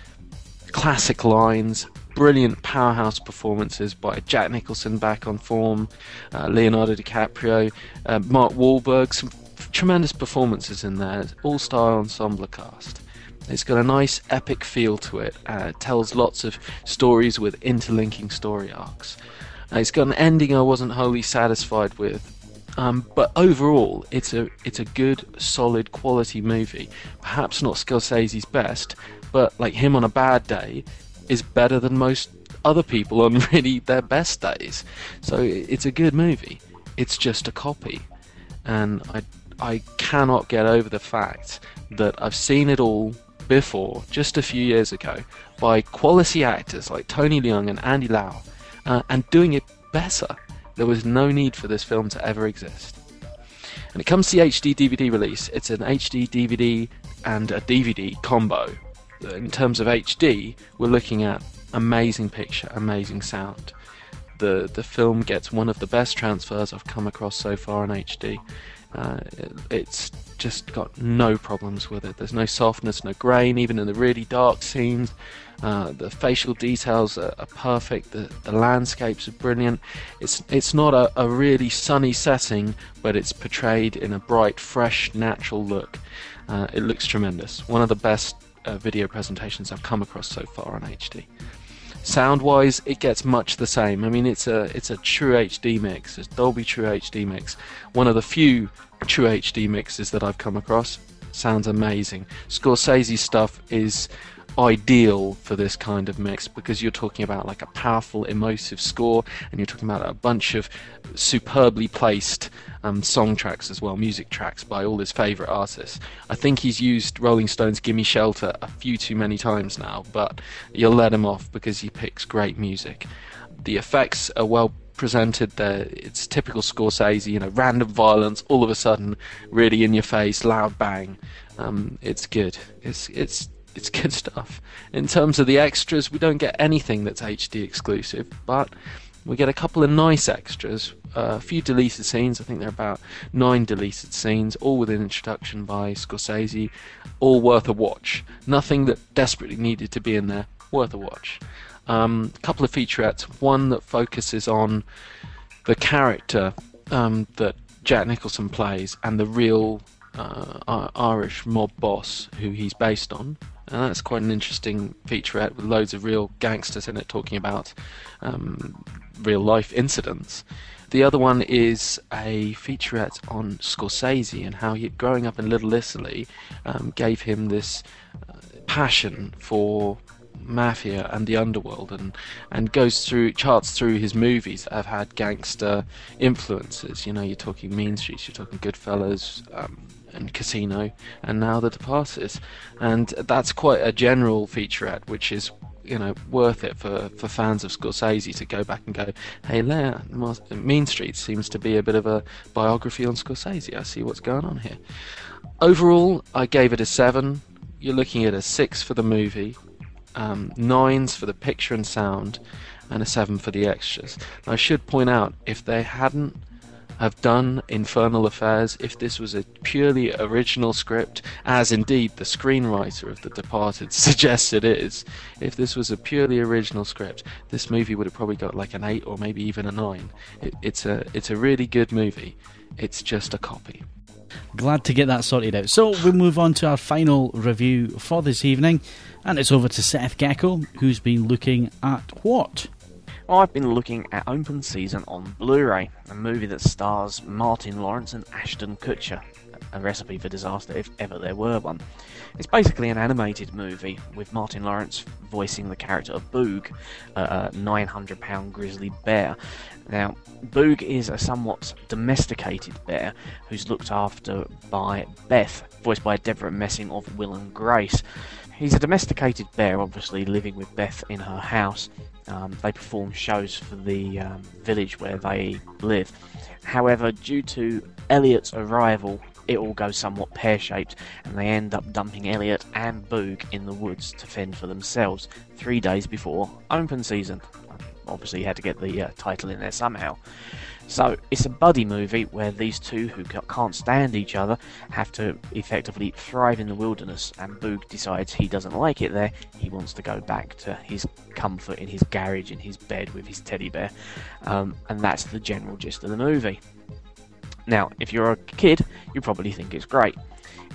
classic lines, brilliant powerhouse performances by Jack Nicholson back on form, uh, Leonardo DiCaprio, uh, Mark Wahlberg, some tremendous performances in there, all star ensemble cast. It's got a nice epic feel to it, uh, it tells lots of stories with interlinking story arcs. Uh, it's got an ending I wasn't wholly satisfied with, um, but overall, it's a it's a good, solid, quality movie. Perhaps not Scorsese's best, but like him on a bad day is better than most other people on really their best days. So it's a good movie. It's just a copy, and I I cannot get over the fact that I've seen it all before, just a few years ago, by quality actors like Tony Leung and Andy Lau, uh, and doing it better. There was no need for this film to ever exist. And it comes to the HD DVD release. It's an HD DVD and a DVD combo, in terms of HD, we're looking at amazing picture, amazing sound. The the film gets one of the best transfers I've come across so far in HD. Uh, it, it's just got no problems with it. There's no softness, no grain, even in the really dark scenes. Uh, the facial details are, are, perfect. The, the landscapes are brilliant. It's it's not a, a really sunny setting, but it's portrayed in a bright, fresh, natural look. Uh, it looks tremendous. One of the best uh, video presentations I've come across so far on HD. Sound wise, it gets much the same. I mean, it's a it's a true HD mix. It's Dolby True HD mix. One of the few true HD mixes that I've come across. Sounds amazing. Scorsese stuff is ideal for this kind of mix because you're talking about like a powerful emotive score and you're talking about a bunch of superbly placed um, song tracks as well, music tracks by all his favourite artists. I think he's used Rolling Stone's Gimme Shelter a few too many times now, but you'll let him off because he picks great music. The effects are well presented there. It's typical Scorsese, you know, random violence, all of a sudden, really in your face, loud bang. Um, it's good. It's it's it's good stuff. In terms of the extras, we don't get anything that's HD exclusive, but we get a couple of nice extras, uh, a few deleted scenes. I think there are about nine deleted scenes, all with an introduction by Scorsese, all worth a watch. Nothing that desperately needed to be in there, worth a watch. Um, a couple of featurettes, one that focuses on the character um, that Jack Nicholson plays and the real uh, Irish mob boss who he's based on, and that's quite an interesting featurette with loads of real gangsters in it talking about um, real life incidents. The other one is a featurette on Scorsese and how he, growing up in Little Italy um, gave him this uh, passion for mafia and the underworld and and goes through charts through his movies that have had gangster influences you know you're talking mean streets you're talking goodfellas um, and Casino, and now The Departed. And that's quite a general featurette, which is you know worth it for, for fans of Scorsese to go back and go, hey, there, Mean Streets seems to be a bit of a biography on Scorsese. I see what's going on here. Overall, I gave it a seven. You're looking at a six for the movie, um, nines for the picture and sound, and a seven for the extras. Now, I should point out if they hadn't have done Infernal Affairs, if this was a purely original script, as indeed the screenwriter of The Departed suggests it is, if this was a purely original script, this movie would have probably got like an eight or maybe even a nine. It, it's a it's a really good movie. It's just a copy. Glad to get that sorted out. So we'll move on to our final review for this evening, and it's over to Seth Gecko, who's been looking at what? I've been looking at Open Season on Blu-ray, a movie that stars Martin Lawrence and Ashton Kutcher, a recipe for disaster if ever there were one. It's basically an animated movie with Martin Lawrence voicing the character of Boog, a 900 pound grizzly bear. Now, Boog is a somewhat domesticated bear who's looked after by Beth, voiced by Deborah Messing of Will and Grace. He's a domesticated bear, obviously living with Beth in her house. Um, they perform shows for the um, village where they live. However, due to Elliot's arrival, it all goes somewhat pear shaped, and they end up dumping Elliot and Boog in the woods to fend for themselves three days before open season. Obviously, you had to get the uh, title in there somehow. So it's a buddy movie where these two who can't stand each other have to effectively thrive in the wilderness, and Boog decides he doesn't like it there. He wants to go back to his comfort in his garage in his bed with his teddy bear, um, and that's the general gist of the movie. Now, if you're a kid, you probably think it's great.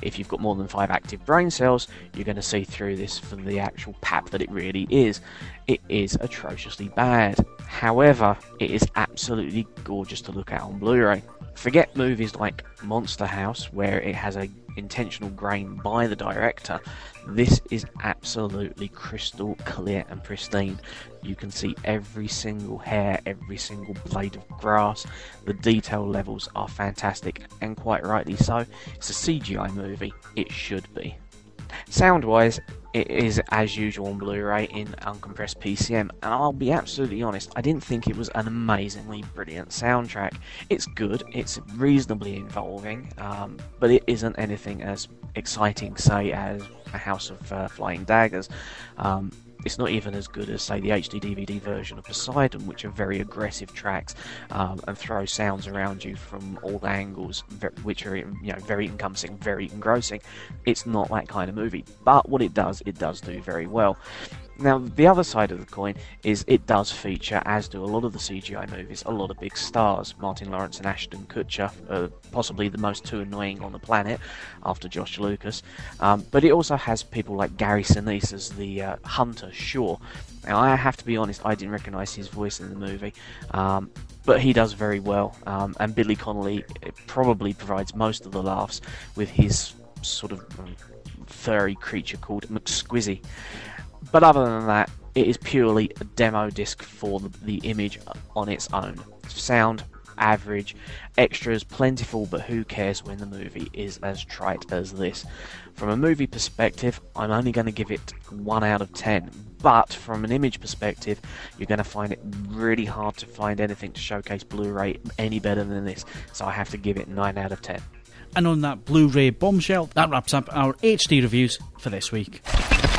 If you've got more than five active brain cells, you're going to see through this for the actual pap that it really is. It is atrociously bad. However, it is absolutely gorgeous to look at on Blu ray. Forget movies like Monster House, where it has a intentional grain by the director. This is absolutely crystal clear and pristine. You can see every single hair, every single blade of grass. The detail levels are fantastic, and quite rightly so. It's a CGI movie, it should be. Sound wise, it is as usual on Blu-ray in uncompressed PCM, and I'll be absolutely honest, I didn't think it was an amazingly brilliant soundtrack. It's good, it's reasonably involving, um, but it isn't anything as exciting, say, as A House of uh, Flying Daggers. Um, it's not even as good as, say, the HD DVD version of Poseidon, which are very aggressive tracks um, and throw sounds around you from all angles, which are you know very encompassing, very engrossing. It's not that kind of movie, but what it does, it does do very well. Now, the other side of the coin is it does feature, as do a lot of the CGI movies, a lot of big stars. Martin Lawrence and Ashton Kutcher, uh, possibly the most two annoying on the planet after Josh Lucas. Um, but it also has people like Gary Sinise as the uh, hunter, sure. Now, I have to be honest, I didn't recognise his voice in the movie. Um, but he does very well, um, and Billy Connolly uh, probably provides most of the laughs with his sort of um, furry creature called McSquizzy. But other than that, it is purely a demo disc for the, image on its own. Sound, average, extras plentiful, but who cares when the movie is as trite as this? From a movie perspective, I'm only going to give it 1 out of 10, but from an image perspective, you're going to find it really hard to find anything to showcase Blu ray any better than this, so I have to give it 9 out of 10. And on that Blu ray bombshell, that wraps up our HD reviews for this week.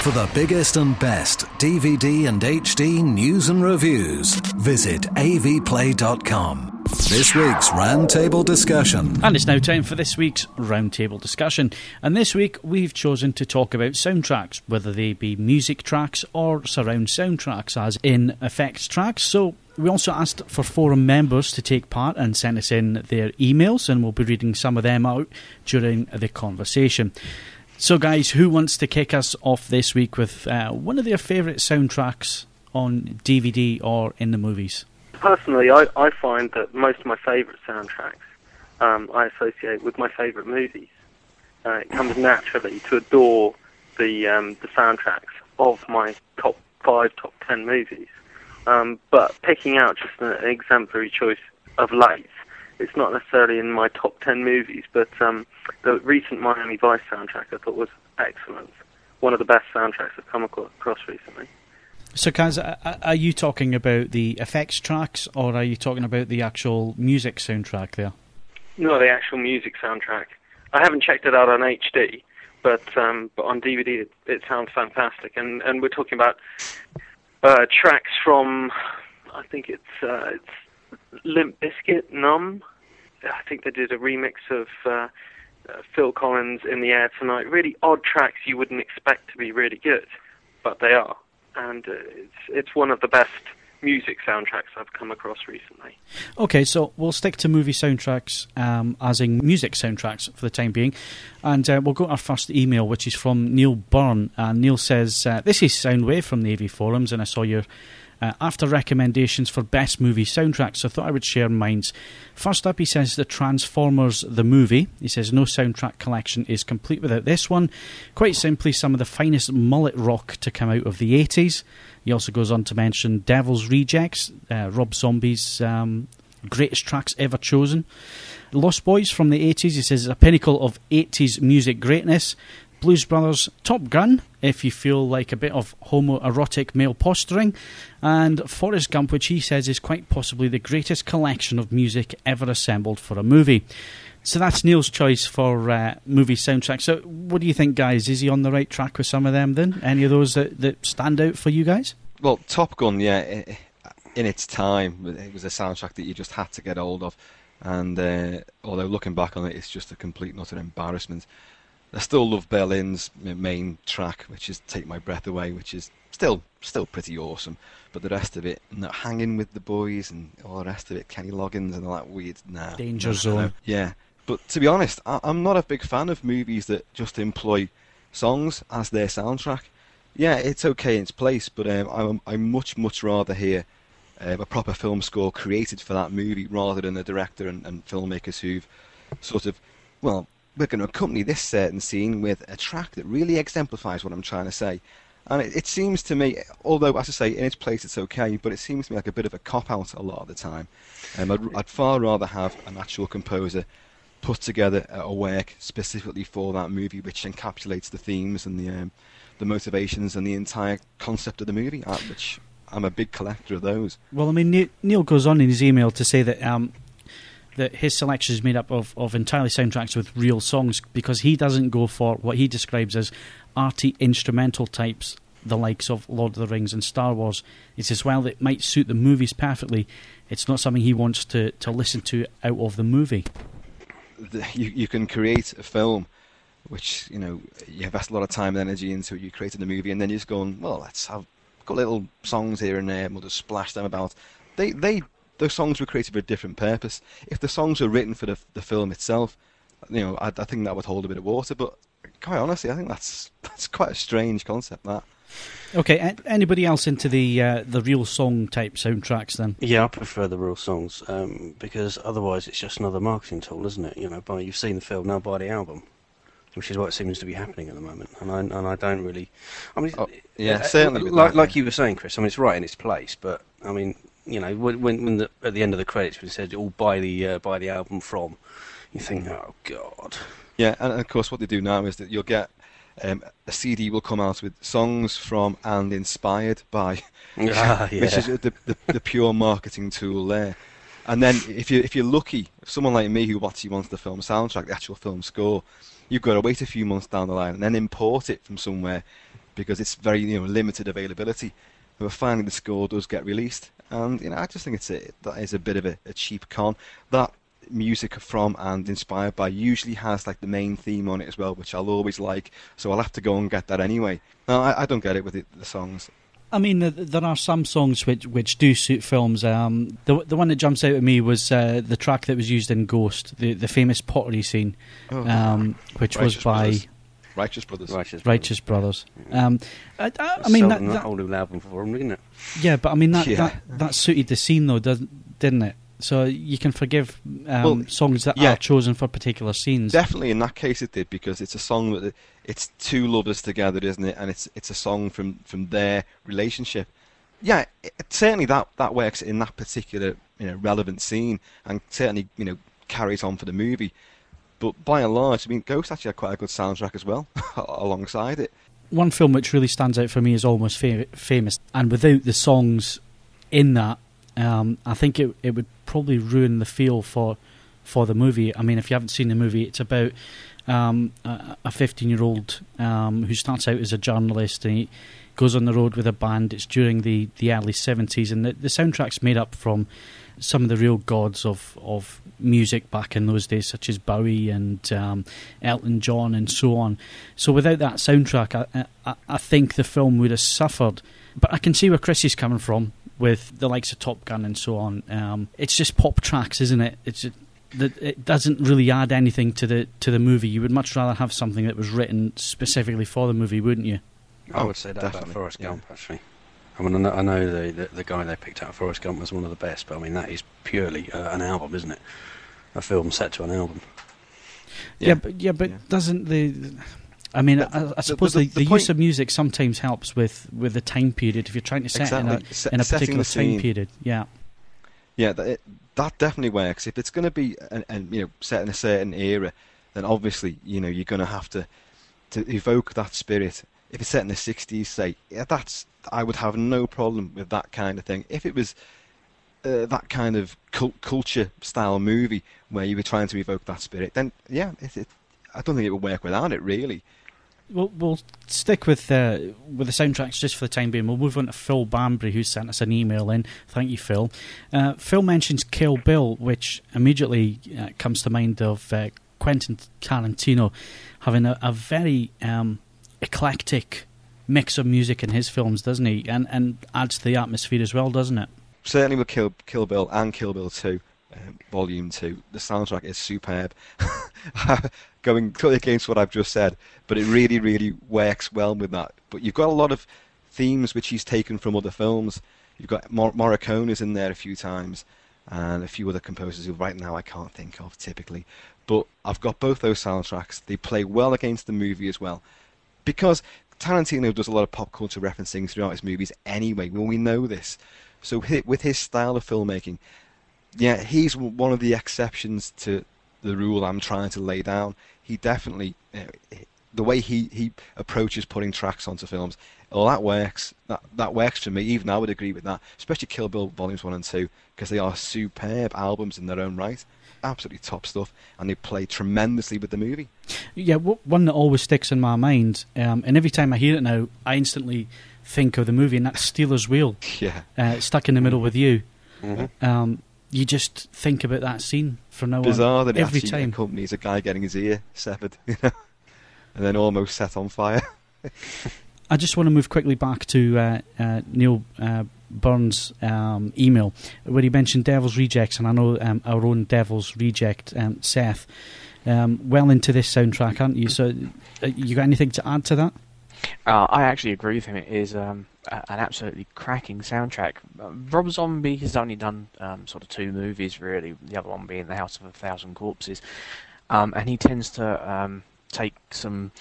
For the biggest and best DVD and HD news and reviews, visit avplay.com. This week's roundtable discussion. And it's now time for this week's roundtable discussion. And this week we've chosen to talk about soundtracks, whether they be music tracks or surround soundtracks, as in effects tracks. So we also asked for forum members to take part and send us in their emails, and we'll be reading some of them out during the conversation. So, guys, who wants to kick us off this week with uh, one of their favourite soundtracks on DVD or in the movies? Personally, I, I find that most of my favourite soundtracks um, I associate with my favourite movies. Uh, it comes naturally to adore the um, the soundtracks of my top five, top ten movies. Um, but picking out just an exemplary choice of late it's not necessarily in my top 10 movies, but um, the recent Miami Vice soundtrack I thought was excellent. One of the best soundtracks I've come across recently. So, Kaz, are you talking about the effects tracks or are you talking about the actual music soundtrack there? No, the actual music soundtrack. I haven't checked it out on HD, but um, but on DVD it, it sounds fantastic. And and we're talking about uh, tracks from I think it's uh, it's Limp Bizkit, Numb. I think they did a remix of uh, uh, Phil Collins in the air tonight. Really odd tracks you wouldn't expect to be really good, but they are, and uh, it's it's one of the best music soundtracks I've come across recently. Okay, so we'll stick to movie soundtracks um, as in music soundtracks for the time being. And uh, we'll go to our first email, which is from Neil Byrne. And Neil says, uh, This is Soundwave from the AV Forums, and I saw your uh, after recommendations for best movie soundtracks. So I thought I would share mine. First up, he says The Transformers the movie. He says no soundtrack collection is complete without this one. Quite simply, some of the finest mullet rock to come out of the 80s. He also goes on to mention Devil's Rejects, uh, Rob Zombie's um, greatest tracks ever chosen. Lost Boys from the 80s, he says, is a pinnacle of 80s music greatness. Blues Brothers, Top Gun, if you feel like a bit of homoerotic male posturing, and Forrest Gump, which he says is quite possibly the greatest collection of music ever assembled for a movie. So that's Neil's choice for uh, movie soundtrack. So, what do you think, guys? Is he on the right track with some of them? Then, any of those that, that stand out for you guys? Well, Top Gun, yeah, in its time, it was a soundtrack that you just had to get hold of. And uh, although looking back on it, it's just a complete and utter embarrassment. I still love Berlin's main track, which is "Take My Breath Away," which is still still pretty awesome. But the rest of it, hanging with the boys and all the rest of it, Kenny Loggins and all that weird, nah, Danger Zone. Yeah, but to be honest, I, am not a big fan of movies that just employ songs as their soundtrack. Yeah, it's okay in its place, but um, I'm I much much rather hear um, a proper film score created for that movie rather than the director and, and filmmakers who've sort of well we're going to accompany this certain scene with a track that really exemplifies what I'm trying to say. And it, it, seems to me, although as I say, in its place it's okay, but it seems to me like a bit of a cop out a lot of the time. Um, I'd, I'd, far rather have an actual composer put together a work specifically for that movie, which encapsulates the themes and the um, the motivations and the entire concept of the movie. Uh, which I'm a big collector of those. Well, I mean, Neil goes on in his email to say that um, that his selection is made up of, of entirely soundtracks with real songs because he doesn't go for what he describes as arty instrumental types, the likes of Lord of the Rings and Star Wars. He says, while it might suit the movies perfectly, it's not something he wants to, to listen to out of the movie. You, you can create a film which, you know, you have invest a lot of time and energy into you created the movie, and then you're just going, well, let's have got little songs here and there, and we'll just splash them about. They, they those songs were created for a different purpose. If the songs were written for the the film itself, you know, I, I think that would hold a bit of water. But quite honestly, I think that's that's quite a strange concept. That. Okay. Anybody else into the uh, the real song type soundtracks then? Yeah, I prefer the real songs um, because otherwise it's just another marketing tool, isn't it? You know, buy you've seen the film, now buy the album, which is what seems to be happening at the moment. And I and I don't really, I mean, oh, yeah, uh, certainly. Like, like you were saying, Chris. I mean, it's right in its place, but I mean, you know, when when the, at the end of the credits when it said all buy the uh, buy the album from, you think, oh god. Yeah, and of course, what they do now is that you'll get um, a CD will come out with songs from and inspired by, ah, yeah. which is the, the, the pure marketing tool there. And then if you if you're lucky, someone like me who actually wants the film soundtrack, the actual film score, you've got to wait a few months down the line and then import it from somewhere because it's very you know limited availability. But finally, the score does get released, and you know, I just think it's a, that is a bit of a, a cheap con. That music from and inspired by usually has like the main theme on it as well, which I'll always like. So I'll have to go and get that anyway. No, I, I don't get it with it, the songs. I mean, there are some songs which which do suit films. Um, the the one that jumps out at me was uh, the track that was used in Ghost, the the famous pottery scene, oh, um, which was by. Righteous Brothers. Righteous Brothers. Righteous Brothers. Um, I, I, I mean, that, that, that whole new album for them, didn't it? Yeah, but I mean that, yeah. that that suited the scene though, didn't it? So you can forgive um, well, songs that yeah, are chosen for particular scenes. Definitely, in that case, it did because it's a song that it's two lovers together, isn't it? And it's it's a song from from their relationship. Yeah, it, certainly that that works in that particular you know relevant scene, and certainly you know carries on for the movie. But by and large, I mean, Ghost actually had quite a good soundtrack as well alongside it. One film which really stands out for me is Almost Famous, and without the songs in that, um, I think it it would probably ruin the feel for for the movie. I mean, if you haven't seen the movie, it's about um, a 15 year old um, who starts out as a journalist and he goes on the road with a band. It's during the, the early 70s, and the, the soundtrack's made up from some of the real gods of, of music back in those days, such as Bowie and um, Elton John and so on. So without that soundtrack, I, I, I, think the film would have suffered. But I can see where Chris is coming from with the likes of Top Gun and so on. Um, it's just pop tracks, isn't it? It's that it doesn't really add anything to the to the movie. You would much rather have something that was written specifically for the movie, wouldn't you? I would say that Definitely. about Forrest Gump, yeah. actually. I mean, I know, I know the, the, the guy they picked out, Forrest Gump, was one of the best, but I mean that is purely uh, an album, isn't it? A film set to an album. Yeah, yeah but yeah, but yeah. doesn't the I mean, I, I, suppose the, the, the, the use of music sometimes helps with, with the time period if you're trying to set exactly. in a, in a particular time period. Yeah. Yeah, that, it, that definitely works. If it's going to be and, and you know set in a certain era, then obviously you know you're going to have to to evoke that spirit if it's set in the 60s, say, yeah, that's I would have no problem with that kind of thing. If it was uh, that kind of cult- culture style movie where you were trying to evoke that spirit, then yeah, it, it, I don't think it would work without it really. We'll, we'll stick with uh, with the soundtracks just for the time being. We'll move on to Phil Banbury, who sent us an email in. Thank you, Phil. Uh, Phil mentions Kill Bill, which immediately uh, comes to mind of uh, Quentin Tarantino having a, a very um, eclectic mix of music in his films, doesn't he? And and adds to the atmosphere as well, doesn't it? Certainly with Kill, Kill Bill and Kill Bill 2, um, Volume 2, the soundtrack is superb. Going totally against what I've just said, but it really, really works well with that. But you've got a lot of themes which he's taken from other films. You've got Mor- is in there a few times, and a few other composers who right now I can't think of typically. But I've got both those soundtracks. They play well against the movie as well because Tarantino does a lot of pop culture referencing throughout his movies anyway. Well, we know this. So with his style of filmmaking, yeah, he's one of the exceptions to the rule I'm trying to lay down. He definitely, the way he, he approaches putting tracks onto films, well, that works. That that works for me. Even I would agree with that, especially Kill Bill Volumes One and Two, because they are superb albums in their own right absolutely top stuff, and they play tremendously with the movie. Yeah, one that always sticks in my mind, um, and every time I hear it now, I instantly think of the movie, and that's Stealers Wheel. Yeah, uh, stuck in the middle with you. Mm-hmm. Um, you just think about that scene from now Bizarre on. that every actually time. accompanies a guy getting his ear severed, you know, and then almost set on fire. I just want to move quickly back to uh, uh, Neil uh, Burns' um, email where he mentioned Devil's Rejects, and I know um, our own Devil's Reject, um, Seth, um, well into this soundtrack, aren't you? So, uh, you got anything to add to that? Uh, I actually agree with him. It is um, an absolutely cracking soundtrack. Rob Zombie has only done um, sort of two movies, really. The other one being The House of a Thousand Corpses, and he tends to take some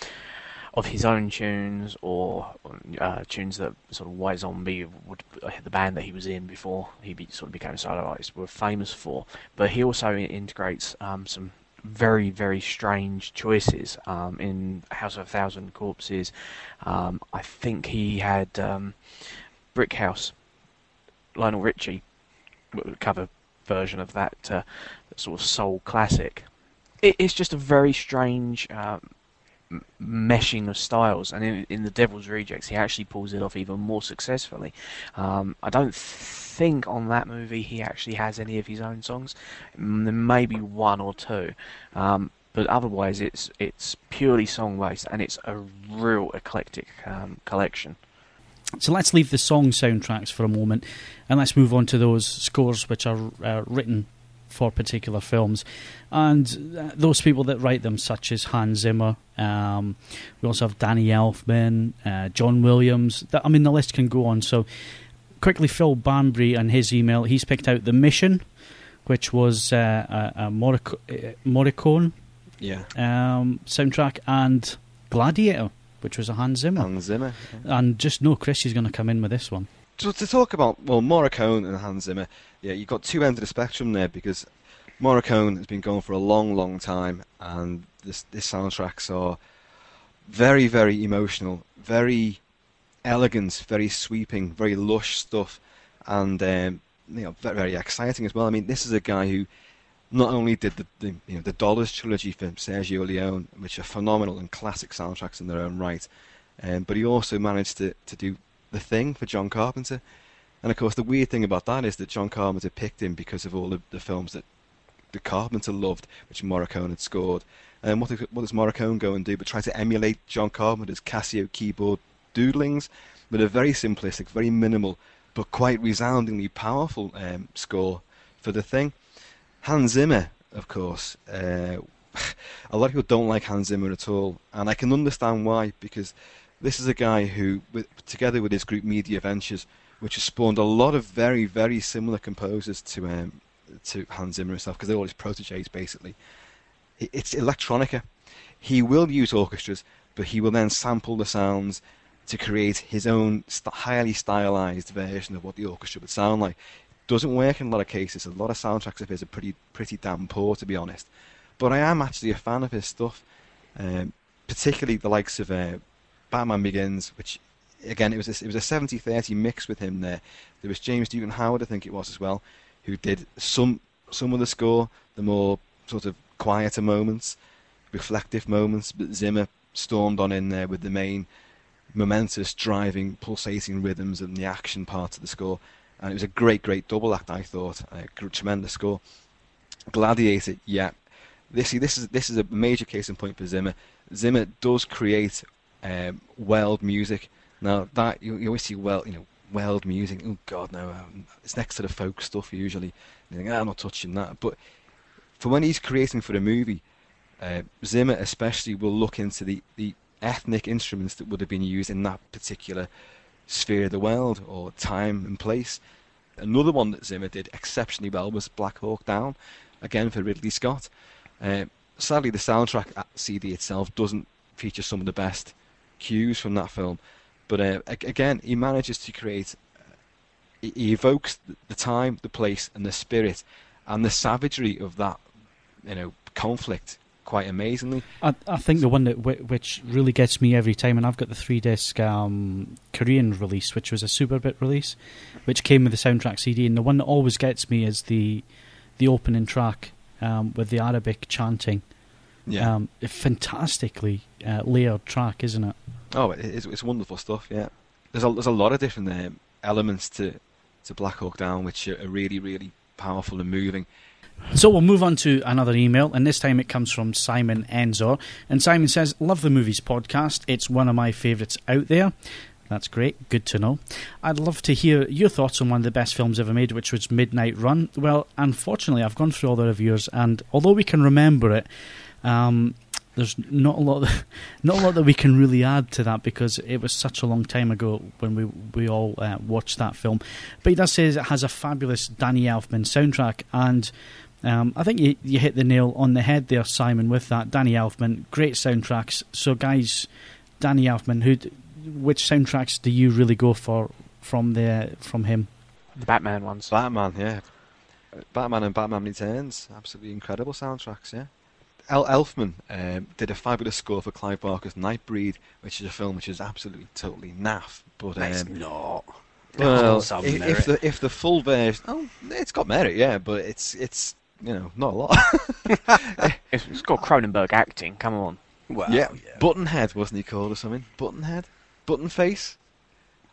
of his own tunes or uh, tunes that sort of White Zombie, would, uh, the band that he was in before he be, sort of became a solo artist, were famous for. But he also integrates um, some very, very strange choices um, in House of a Thousand Corpses. Um, I think he had um, Brick House, Lionel Richie cover version of that uh, sort of soul classic. It, it's just a very strange um, meshing of styles. And in, in, the Devil's Rejects, he actually pulls it off even more successfully. Um, I don't think on that movie he actually has any of his own songs. Mm, there may be one or two. Um, but otherwise, it's it's purely song based, and it's a real eclectic um, collection. So let's leave the song soundtracks for a moment, and let's move on to those scores which are uh, written for particular films. And uh, those people that write them, such as Hans Zimmer, um, we also have Danny Elfman, uh, John Williams. I mean, the list can go on. So, quickly, Phil Banbury and his email, he's picked out The Mission, which was uh, a, a uh, Morricone yeah. um, soundtrack, and Gladiator, which was a Hans Zimmer. Hans Zimmer. Yeah. And just know Chris is going to come in with this one. So to talk about well Morricone and Hans Zimmer, yeah, you've got two ends of the spectrum there because Morricone has been going for a long, long time, and this this soundtracks are very, very emotional, very elegant, very sweeping, very lush stuff, and um, you know very, very exciting as well. I mean, this is a guy who not only did the, the you know the Dollars trilogy for Sergio Leone, which are phenomenal and classic soundtracks in their own right, um, but he also managed to, to do the thing for John Carpenter. And of course, the weird thing about that is that John Carpenter picked him because of all of the films that the Carpenter loved, which Morricone had scored. And what, what does Morricone go and do but try to emulate John Carpenter's Casio keyboard doodlings with a very simplistic, very minimal, but quite resoundingly powerful um, score for the thing. Hans Zimmer, of course, uh, a lot of people don't like Hans Zimmer at all, and I can understand why because this is a guy who, with, together with his group Media Ventures, which has spawned a lot of very, very similar composers to um, to Hans Zimmer himself, because they're all his proteges basically. It's electronica. He will use orchestras, but he will then sample the sounds to create his own highly stylized version of what the orchestra would sound like. It Doesn't work in a lot of cases. A lot of soundtracks of his are pretty pretty damn poor, to be honest. But I am actually a fan of his stuff, um, particularly the likes of uh, Batman Begins, which again it was a, it was a 70-30 mix with him there. There was James Newton Howard, I think it was as well, who did some some of the score, the more sort of quieter moments, reflective moments. But Zimmer stormed on in there with the main momentous, driving, pulsating rhythms and the action part of the score. And it was a great, great double act. I thought, a tremendous score. Gladiator, yeah. This this is this is a major case in point for Zimmer. Zimmer does create um, world music. Now that you, you always see well, you know, world music. Oh God, no, um, it's next to the folk stuff usually. Think, ah, I'm not touching that. But for when he's creating for a movie, uh, Zimmer especially will look into the, the ethnic instruments that would have been used in that particular sphere of the world or time and place. Another one that Zimmer did exceptionally well was Black Hawk Down, again for Ridley Scott. Uh, sadly, the soundtrack CD itself doesn't feature some of the best cues from that film, but uh, again, he manages to create. Uh, he evokes the time, the place, and the spirit, and the savagery of that, you know, conflict quite amazingly. I, I think the one that which really gets me every time, and I've got the three disc um, Korean release, which was a Superbit release, which came with the soundtrack CD, and the one that always gets me is the the opening track um, with the Arabic chanting. Yeah, um, a fantastically uh, layered track, isn't it? Oh, it's, it's wonderful stuff. Yeah, there's a there's a lot of different um, elements to to Black Hawk Down, which are really really powerful and moving. So we'll move on to another email, and this time it comes from Simon Enzor. And Simon says, Love the Movies podcast. It's one of my favourites out there. That's great. Good to know. I'd love to hear your thoughts on one of the best films ever made, which was Midnight Run. Well, unfortunately, I've gone through all the reviews, and although we can remember it, um, there's not a lot, that, not a lot that we can really add to that because it was such a long time ago when we we all uh, watched that film. But he does say it has a fabulous Danny Elfman soundtrack, and um, I think you, you hit the nail on the head there, Simon, with that. Danny Elfman, great soundtracks. So, guys, Danny Elfman, who, which soundtracks do you really go for from the from him? The Batman ones. Batman, yeah. Batman and Batman Returns, absolutely incredible soundtracks, yeah. El Elfman um, did a fabulous score for Clive Barker's Nightbreed, which is a film which is absolutely totally naff. But um, it's not. Well, if, if, the if the full version, oh, it's got merit, yeah, but it's it's you know, not a lot. it's got Cronenberg acting. Come on. Well, yeah, yeah, Buttonhead wasn't he called or something? Buttonhead, Buttonface.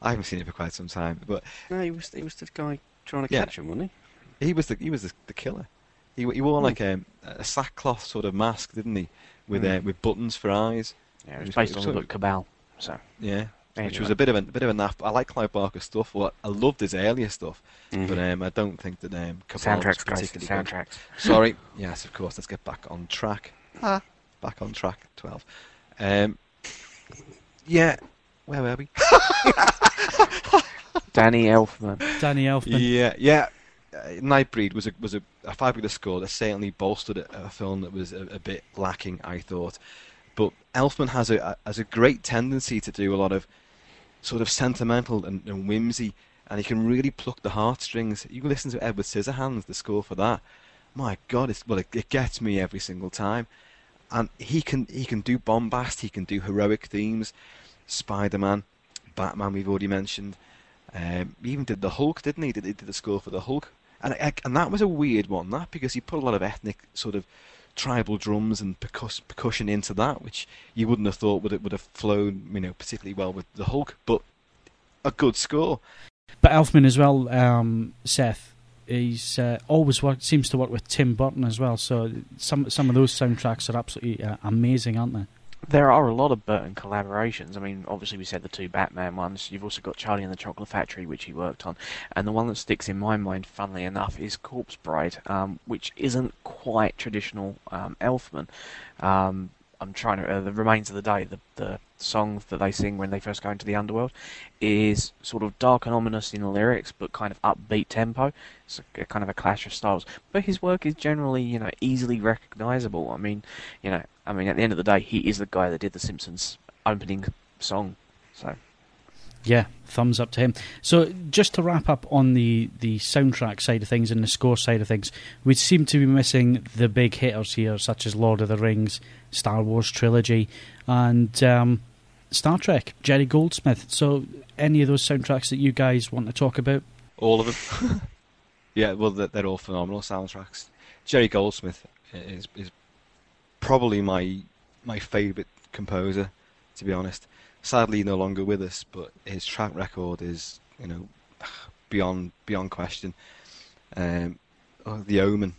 I haven't seen it for quite some time, but no, he was he was the guy trying to yeah. catch him, wasn't he? He was the he was the, the killer. He he wore mm. like a, a sackcloth sort of mask, didn't he? With mm. uh, with buttons for eyes. Yeah, it was, based on the book Cabal. So yeah, Anyway. Which was a bit of a, a bit of a naff. I like Clive Barker's stuff. Well, I loved his earlier stuff, mm-hmm. but um, I don't think that um, soundtracks, particularly soundtracks. Sorry, yes, of course. Let's get back on track. Ah, back on track. Twelve. Um, yeah, where were we? Danny Elfman. Danny Elfman. Yeah, yeah. Uh, Nightbreed was a was a, a fabulous score that certainly bolstered a, a film that was a, a bit lacking. I thought. But Elfman has a, has a great tendency to do a lot of sort of sentimental and, and whimsy, and he can really pluck the heartstrings. You can listen to Edward Scissorhands, the score for that. My God, it's, well, it, it gets me every single time. And he can he can do bombast, he can do heroic themes. Spider-Man, Batman, we've already mentioned. Um, he even did the Hulk, didn't he? Did he did the score for the Hulk and and that was a weird one. That because he put a lot of ethnic sort of tribal drums and percuss- percussion into that, which you wouldn't have thought would would have flown, you know, particularly well with the Hulk. But a good score. But Elfman as well, um, Seth. He's uh, always worked, seems to work with Tim Burton as well. So some some of those soundtracks are absolutely uh, amazing, aren't they? There are a lot of Burton collaborations. I mean, obviously we said the two Batman ones. You've also got Charlie and the Chocolate Factory, which he worked on, and the one that sticks in my mind, funnily enough, is Corpse Bride, um, which isn't quite traditional um, Elfman. Um, I'm trying to. Uh, the remains of the day, the the song that they sing when they first go into the underworld, is sort of dark and ominous in the lyrics, but kind of upbeat tempo. It's a, a kind of a clash of styles. But his work is generally, you know, easily recognisable. I mean, you know, I mean, at the end of the day, he is the guy that did the Simpsons opening song. So. Yeah, thumbs up to him. So, just to wrap up on the, the soundtrack side of things and the score side of things, we seem to be missing the big hitters here, such as Lord of the Rings, Star Wars trilogy, and um, Star Trek. Jerry Goldsmith. So, any of those soundtracks that you guys want to talk about? All of them. yeah, well, they're all phenomenal soundtracks. Jerry Goldsmith is is probably my my favourite composer, to be honest sadly no longer with us, but his track record is, you know, beyond beyond question. Um, oh, the Omen,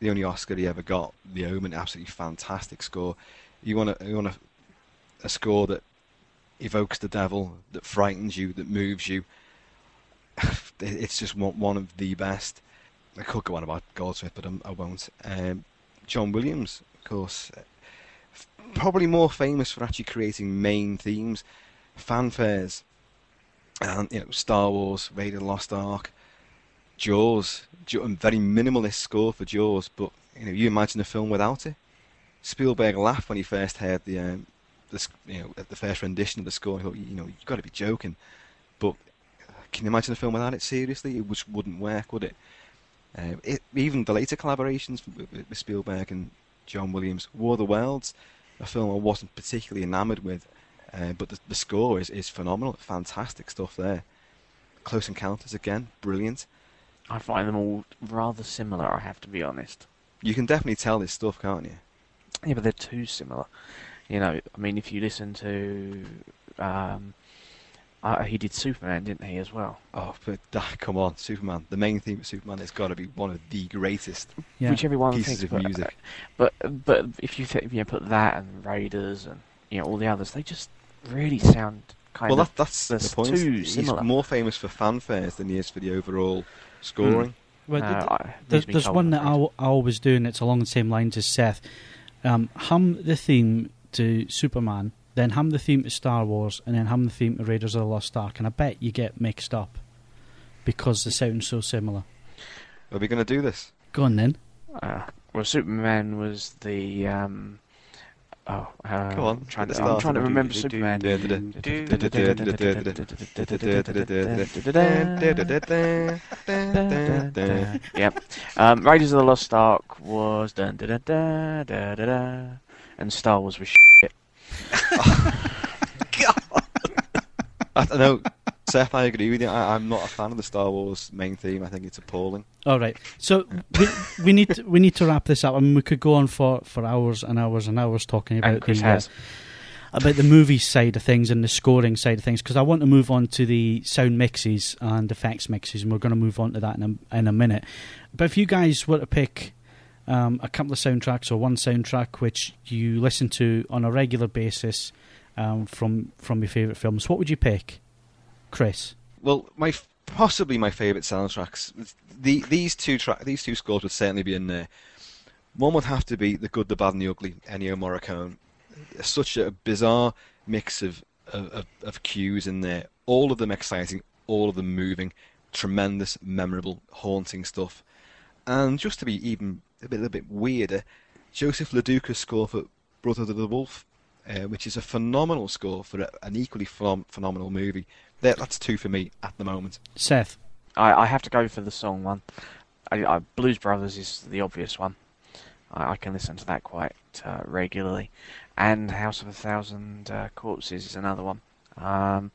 the only Oscar he ever got, The Omen, absolutely fantastic score. You want a, you want a, a score that evokes the devil, that frightens you, that moves you. it's just one, one of the best. I could go on about Goldsmith, but I'm, I will not um, John Williams, of course, probably more famous for actually creating main themes, fanfares, and you know Star Wars, Raiders of the Lost Ark, Jaws, very minimalist score for Jaws, but you know you imagine a film without it. Spielberg laughed when he first heard the, um, the you know the first rendition of the score. He thought, you know, you've got to be joking. But can you imagine a film without it? Seriously, it just wouldn't work, would it? Uh, it even the later collaborations with, Spielberg and John Williams, War of the Worlds, a film I wasn't particularly enamoured with, uh, but the, the score is, is phenomenal. Fantastic stuff there. Close Encounters again, brilliant. I find them all rather similar, I have to be honest. You can definitely tell this stuff, can't you? Yeah, but they're too similar. You know, I mean, if you listen to um, uh, he did Superman, didn't he, as well? Oh, but uh, come on, Superman. The main theme of Superman has got to be one of the greatest yeah. Which everyone pieces thinks, of music. But but if you th- you know, put that and Raiders and you know all the others, they just really sound kind well, of. Well, that, that's the point. Too He's similar. more famous for fanfares than he is for the overall scoring. Mm. Well, uh, there's, there's one that I, I always do, and it's along the same lines as Seth. Um, hum the theme to Superman then hum the theme to Star Wars, and then hum the theme to Raiders of the Lost Ark, and I bet you get mixed up because the sound's so similar. Are we going to do this? Go on then. Uh, well, Superman was the. Um, oh, uh, Go on. I'm trying to, I'm trying to remember Superman. yep. Um, Raiders of the Lost Ark was. And Star Wars was shit. I know, Seth. I agree with you. I, am not a fan of the Star Wars main theme. I think it's appalling. All right, so we, we need to, we need to wrap this up. I mean, we could go on for, for hours and hours and hours talking about the uh, about the movie side of things and the scoring side of things because I want to move on to the sound mixes and effects mixes, and we're going to move on to that in a, in a minute. But if you guys were to pick um, a couple of soundtracks or one soundtrack which you listen to on a regular basis um, from from your favourite films, what would you pick, Chris? Well, my possibly my favourite soundtracks. The, these two track, these two scores would certainly be in there. One would have to be the good, the bad, and the ugly. Ennio Morricone. Such a bizarre mix of, of, of cues in there. All of them exciting, all of them moving. Tremendous, memorable, haunting stuff. And just to be even a bit, a bit weirder, Joseph LoDuca's score for Brother of the Wolf, uh, which is a phenomenal score for a, an equally phenom- phenomenal movie. There, that's two for me at the moment. Seth, I, I have to go for the song one. I, I, Blues Brothers is the obvious one. I, I can listen to that quite uh, regularly, and House of a Thousand uh, Corpses is another one. Um,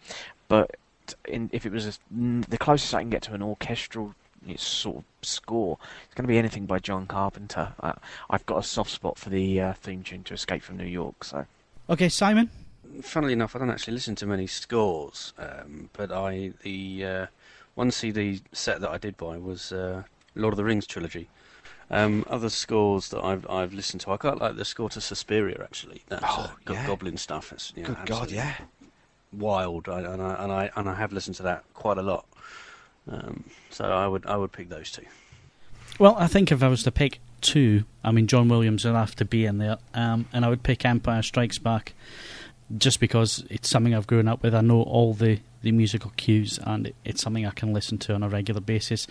but in, if it was a, the closest I can get to an orchestral its sort of score. It's going to be anything by John Carpenter. I, have got a soft spot for the uh, theme tune to Escape from New York. So, okay, Simon. Funnily enough, I don't actually listen to many scores, um, but I the uh, one CD set that I did buy was uh, Lord of the Rings trilogy. Um, other scores that I've I've listened to, I quite like the score to Suspiria actually. That's oh, uh, yeah. goblin stuff. It's, you know, Good God, yeah, wild, I, and I and I and I have listened to that quite a lot. Um, so I would I would pick those two. Well, I think if I was to pick two, I mean John Williams would have to be in there, um, and I would pick Empire Strikes Back, just because it's something I've grown up with. I know all the the musical cues, and it's something I can listen to on a regular basis.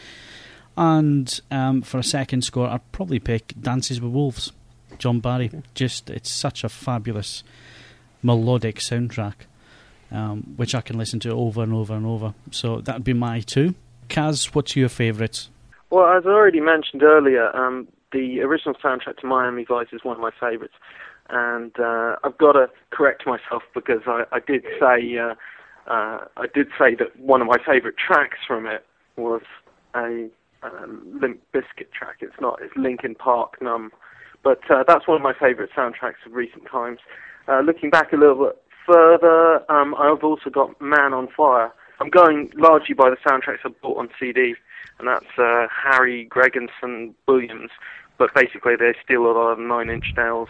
And um, for a second score, I'd probably pick Dances with Wolves, John Barry. Just it's such a fabulous melodic soundtrack, um, which I can listen to over and over and over. So that'd be my two. Kaz, what's your favourite? Well, as I already mentioned earlier, um, the original soundtrack to Miami Vice is one of my favourites, and uh, I've got to correct myself because I, I did say uh, uh, I did say that one of my favourite tracks from it was a um, Limp Bizkit track. It's not. It's Linkin Park Numb, but uh, that's one of my favourite soundtracks of recent times. Uh, looking back a little bit further, um, I've also got Man on Fire. I'm going largely by the soundtracks I bought on CD, and that's uh, Harry Gregson Williams. But basically, they steal a lot of Nine Inch Nails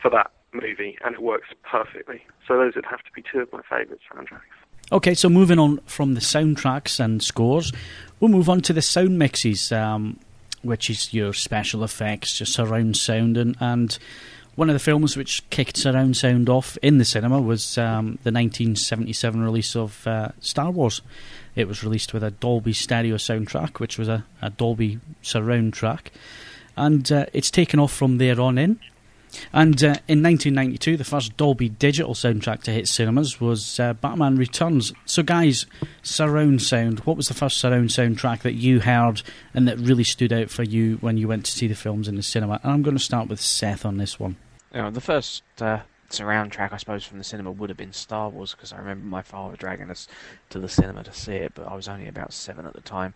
for that movie, and it works perfectly. So those would have to be two of my favourite soundtracks. Okay, so moving on from the soundtracks and scores, we'll move on to the sound mixes, um, which is your special effects, your surround sound, and, and one of the films which kicked surround sound off in the cinema was um, the 1977 release of uh, Star Wars. It was released with a Dolby stereo soundtrack, which was a, a Dolby surround track, and uh, it's taken off from there on in. And uh, in 1992, the first Dolby digital soundtrack to hit cinemas was uh, Batman Returns. So, guys, surround sound. What was the first surround soundtrack that you heard and that really stood out for you when you went to see the films in the cinema? And I'm going to start with Seth on this one. Yeah, the first uh, surround track, I suppose, from the cinema would have been Star Wars because I remember my father dragging us to the cinema to see it, but I was only about seven at the time,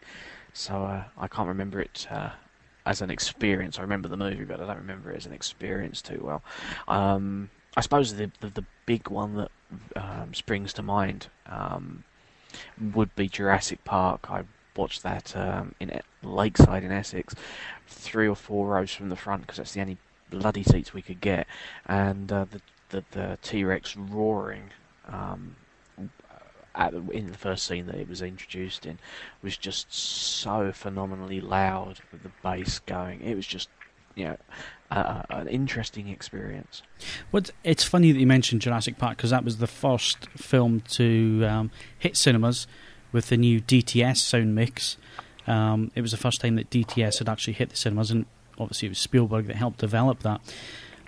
so uh, I can't remember it uh, as an experience. I remember the movie, but I don't remember it as an experience too well. Um, I suppose the, the, the big one that um, springs to mind um, would be Jurassic Park. I watched that um, in Lakeside in Essex, three or four rows from the front because that's the only bloody seats we could get, and uh, the the, the T Rex roaring um, at the, in the first scene that it was introduced in was just so phenomenally loud with the bass going. It was just you know uh, an interesting experience. What it's funny that you mentioned Jurassic Park because that was the first film to um, hit cinemas with the new DTS sound mix. Um, it was the first time that DTS had actually hit the cinemas, and obviously it was Spielberg that helped develop that.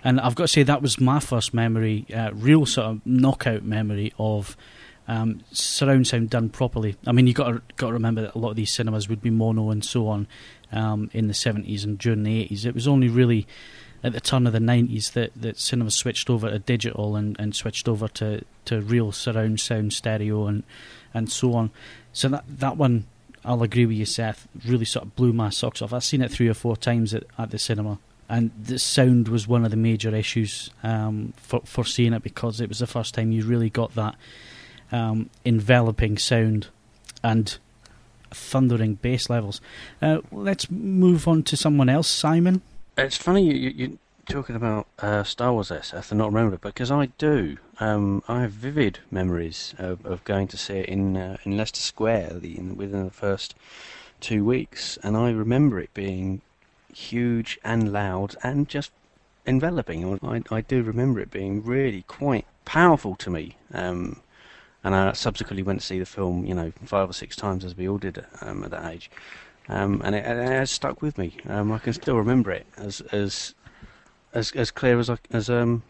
And I've got to say that was my first memory, uh, real sort of knockout memory of um, surround sound done properly. I mean, you got to, got to remember that a lot of these cinemas would be mono and so on um, in the seventies and during the eighties. It was only really at the turn of the nineties that, that cinemas switched over to digital and, and switched over to, to real surround sound stereo and and so on. So that that one, I'll agree with you, Seth. Really sort of blew my socks off. I've seen it three or four times at, at the cinema and the sound was one of the major issues um, for for seeing it because it was the first time you really got that um, enveloping sound and thundering bass levels. Uh, let's move on to someone else, Simon. It's funny you, you, are talking about uh, Star Wars Seth, and not remember because I do. Um, I have vivid memories of, of, going to see it in uh, in Leicester Square the, in, within the first two weeks, and I remember it being huge and loud and just enveloping. I, I do remember it being really quite powerful to me. Um, and I subsequently went to see the film, you know, five or six times as we all did um, at that age, um, and it, it, has stuck with me. Um, I can still remember it as as as, as clear as as um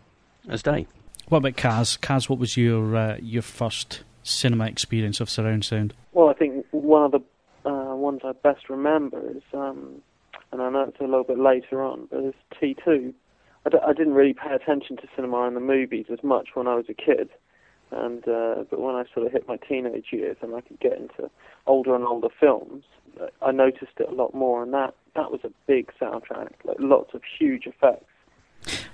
as day. What about Kaz? Kaz, what was your uh, your first cinema experience of surround sound? Well, I think one of the uh, ones I best remember is, um, and I know it's a little bit later on, but it's T2. I d- I didn't really pay attention to cinema and the movies as much when I was a kid. And uh, but when I sort of hit my teenage years and I could get into older and older films, I noticed it a lot more, and that that was a big soundtrack, like lots of huge effects.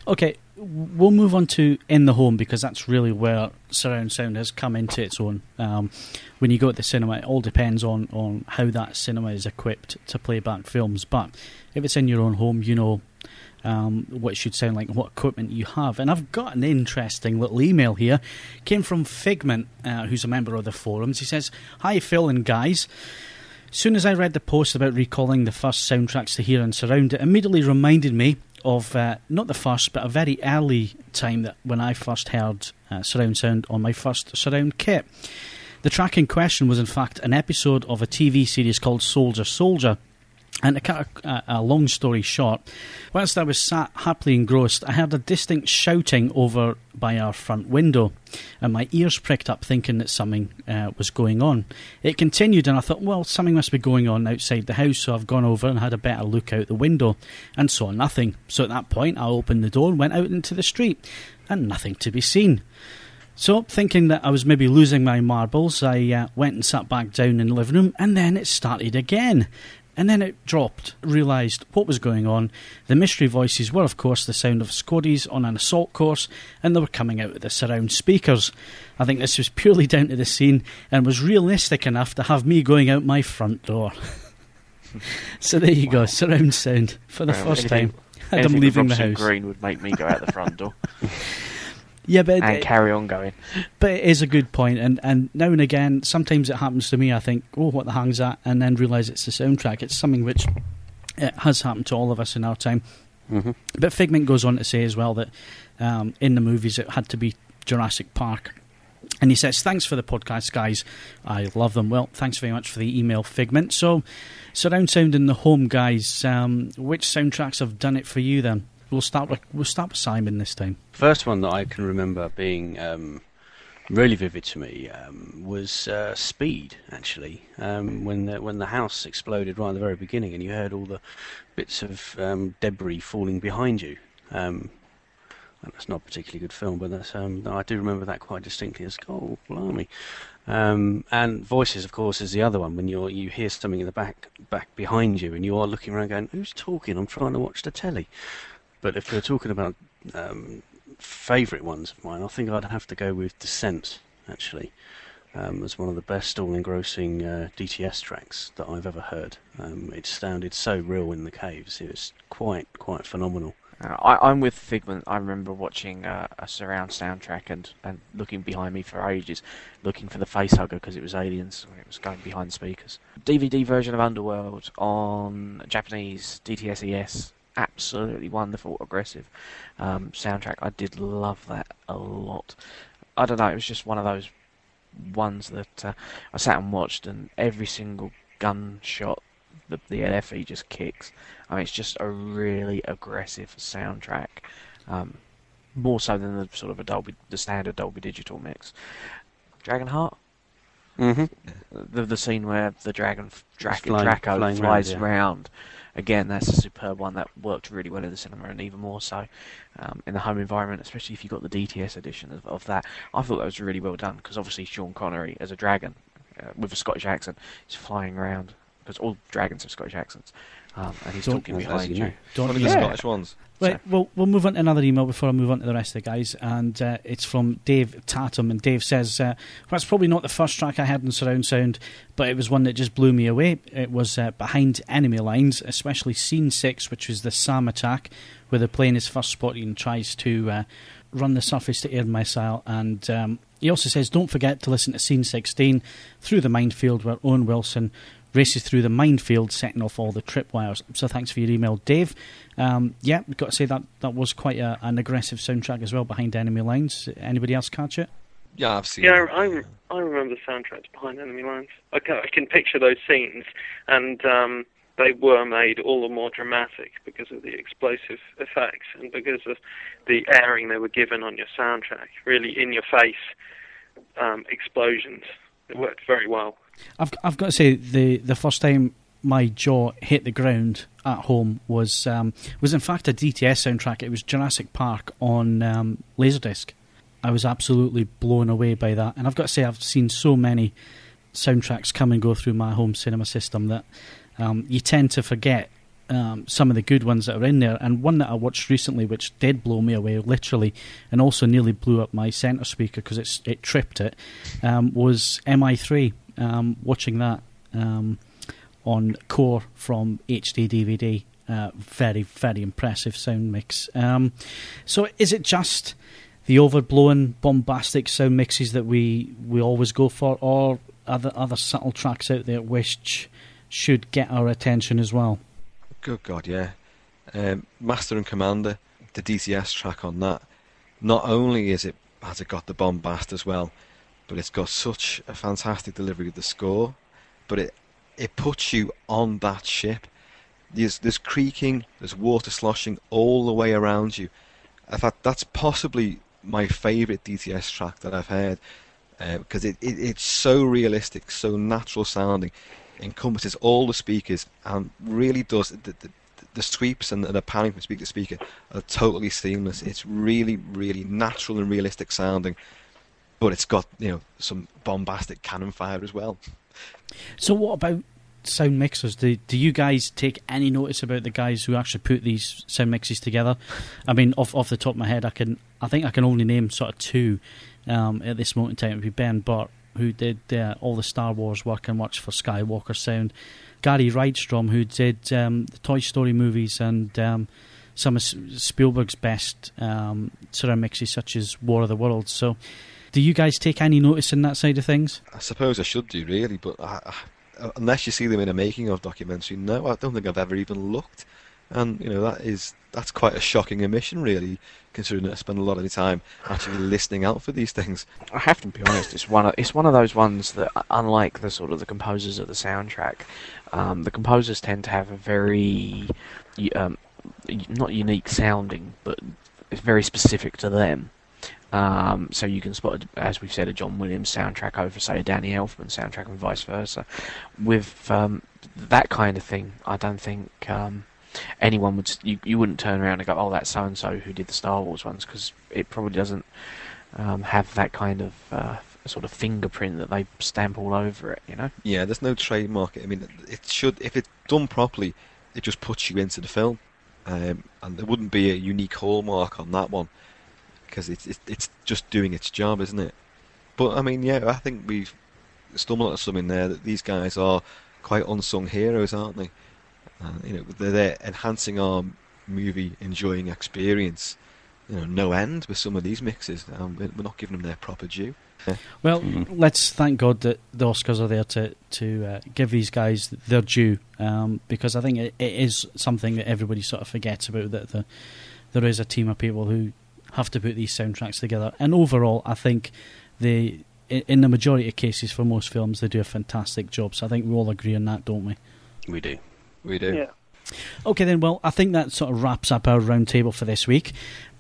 Okay, we'll move on to In the Home because that's really where surround sound has come into its own. Um, when you go to the cinema, it all depends on, on how that cinema is equipped to play back films. But if it's in your own home, you know um, what should sound like what equipment you have. And I've got an interesting little email here. Came from Figment, uh, who's a member of the forums. He says, Hi, Phil and guys. Soon as I read the post about recalling the first soundtracks to hear and surround, it immediately reminded me of uh, not the first, but a very early time that when I first heard uh, surround sound on my first surround kit. The track in question was, in fact, an episode of a TV series called Soldier Soldier. And to cut a, a, long story short, whilst I was sat happily engrossed, I heard a distinct shouting over by our front window, and my ears pricked up, thinking that something uh, was going on. It continued, and I thought, well, something must be going on outside the house, so I've gone over and had a better look out the window, and saw nothing. So at that point, I opened the door and went out into the street, and nothing to be seen. So, thinking that I was maybe losing my marbles, I uh, went and sat back down in the living room, and then it started again. And then it dropped, realised what was going on. The mystery voices were, of course, the sound of Scotties on an assault course, and they were coming out of the surround speakers. I think this was purely down to the scene and was realistic enough to have me going out my front door. so there you wow. go, surround sound for the well, first anything, time. And I'm leaving the house. Green would make me go out the front door. Yeah, but and it, carry on going. But it is a good point, and and now and again, sometimes it happens to me. I think, oh, what the hang's that, and then realise it's the soundtrack. It's something which it has happened to all of us in our time. Mm-hmm. But Figment goes on to say as well that um, in the movies it had to be Jurassic Park. And he says, Thanks for the podcast, guys. I love them. Well, thanks very much for the email, Figment. So, surround sound in the home, guys. Um, which soundtracks have done it for you then? We'll start with we'll start with Simon this time. First one that I can remember being um, really vivid to me um, was uh, Speed. Actually, um, when the when the house exploded right at the very beginning, and you heard all the bits of um, debris falling behind you. Um, that's not a particularly good film, but that's um, I do remember that quite distinctly. As oh, blimey. Um, and voices, of course, is the other one. When you you hear something in the back back behind you, and you are looking around, going, "Who's talking?" I'm trying to watch the telly. But if we're talking about um, favourite ones of mine, I think I'd have to go with Descent, actually, um, as one of the best all engrossing uh, DTS tracks that I've ever heard. Um, it sounded so real in the caves, it was quite, quite phenomenal. Uh, I, am with Figment. I remember watching uh, a surround soundtrack and, and looking behind me for ages, looking for the facehugger because it was aliens it was going behind speakers. DVD version of Underworld on Japanese DTS ES absolutely wonderful, aggressive um, soundtrack. I did love that a lot. I don't know, it was just one of those ones that uh, I sat and watched, and every single gunshot the, the LFE just kicks. I mean, it's just a really aggressive soundtrack. Um, more so than the sort of a Dolby, the standard Dolby Digital mix. Dragonheart. Mm-hmm. The the scene where the dragon, Draco flies around, yeah. around again, that's a superb one that worked really well in the cinema, and even more so um, in the home environment, especially if you got the DTS edition of, of that. I thought that was really well done because obviously Sean Connery as a dragon uh, with a Scottish accent is flying around because all dragons have Scottish accents, um, and he's don't, talking behind you. Don't One of the Scottish ones. Right, well, we'll move on to another email before I move on to the rest of the guys, and uh, it's from Dave Tatum, and Dave says, uh, well, "That's probably not the first track I had in surround sound, but it was one that just blew me away. It was uh, behind enemy lines, especially scene six, which was the SAM attack, where the plane is first spotted and tries to uh, run the surface to air missile, and." Um, he also says, don't forget to listen to scene 16 through the minefield where Owen Wilson races through the minefield, setting off all the tripwires. So thanks for your email, Dave. Um, yeah, we've got to say that that was quite a, an aggressive soundtrack as well behind Enemy Lines. Anybody else catch it? Yeah, I've seen. Yeah, I, I remember the soundtracks behind Enemy Lines. I can, I can picture those scenes, and um, they were made all the more dramatic because of the explosive effects and because of the airing they were given on your soundtrack. Really in your face um, explosions. It worked very well. I've I've got to say the the first time my jaw hit the ground at home was um, was in fact a DTS soundtrack. It was Jurassic Park on um, Laserdisc. I was absolutely blown away by that, and I've got to say I've seen so many soundtracks come and go through my home cinema system that um, you tend to forget um, some of the good ones that are in there. And one that I watched recently, which did blow me away, literally, and also nearly blew up my centre speaker because it tripped it, um, was MI3. Um, watching that um, on Core from HD DVD. Uh, very, very impressive sound mix. Um, so, is it just the overblown, bombastic sound mixes that we, we always go for, or are there other subtle tracks out there which should get our attention as well? Good God, yeah. Um, Master and Commander, the DTS track on that. Not only is it has it got the bombast as well, but it's got such a fantastic delivery of the score. But it it puts you on that ship. There's there's creaking, there's water sloshing all the way around you. In fact, that's possibly my favourite DTS track that I've heard because uh, it, it, it's so realistic, so natural sounding encompasses all the speakers and really does the, the, the sweeps and the panning from speaker to speaker are totally seamless. It's really, really natural and realistic sounding, but it's got you know some bombastic cannon fire as well. So, what about sound mixers? Do do you guys take any notice about the guys who actually put these sound mixes together? I mean, off off the top of my head, I can I think I can only name sort of two um, at this moment in time. It would be Ben Burtt who did uh, all the Star Wars work and works for Skywalker Sound. Gary Rydstrom, who did um, the Toy Story movies and um, some of Spielberg's best um, sort of mixes, such as War of the Worlds. So, do you guys take any notice in that side of things? I suppose I should do, really, but I, I, unless you see them in a making of documentary, no, I don't think I've ever even looked. And you know that is that's quite a shocking omission, really, considering that I spend a lot of the time actually listening out for these things. I have to be honest, it's one of it's one of those ones that, unlike the sort of the composers of the soundtrack, um, the composers tend to have a very um, not unique sounding, but it's very specific to them. Um, so you can spot, as we've said, a John Williams soundtrack over, say, a Danny Elfman soundtrack, and vice versa. With um, that kind of thing, I don't think um, anyone would you, you wouldn't turn around and go, oh, that's so and so who did the Star Wars ones, because it probably doesn't um, have that kind of uh, sort of fingerprint that they stamp all over it. You know? Yeah, there's no trademark. I mean, it should if it's done properly, it just puts you into the film, um, and there wouldn't be a unique hallmark on that one because it's, it's it's just doing its job, isn't it? But I mean, yeah, I think we've stumbled on something there that these guys are quite unsung heroes, aren't they? Uh, you know, they're there enhancing our movie enjoying experience. You know, no end with some of these mixes. Um, we're not giving them their proper due. Yeah. Well, mm-hmm. let's thank God that the Oscars are there to to uh, give these guys their due, um, because I think it, it is something that everybody sort of forgets about. That the, there is a team of people who have to put these soundtracks together, and overall, I think they, in the majority of cases for most films, they do a fantastic job. So I think we all agree on that, don't we? We do. We do. Yeah. Okay, then, well, I think that sort of wraps up our roundtable for this week.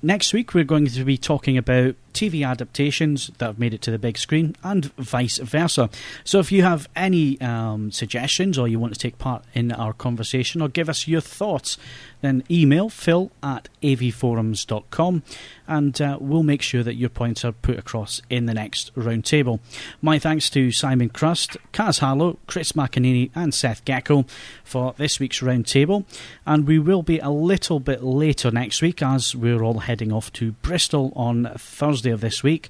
Next week, we're going to be talking about TV adaptations that have made it to the big screen and vice versa. So, if you have any um, suggestions or you want to take part in our conversation or give us your thoughts, then email phil at avforums.com and uh, we'll make sure that your points are put across in the next roundtable. My thanks to Simon Crust, Kaz Harlow, Chris McEneany, and Seth Gecko for this week's roundtable. And we will be a little bit later next week as we're all heading off to Bristol on Thursday of this week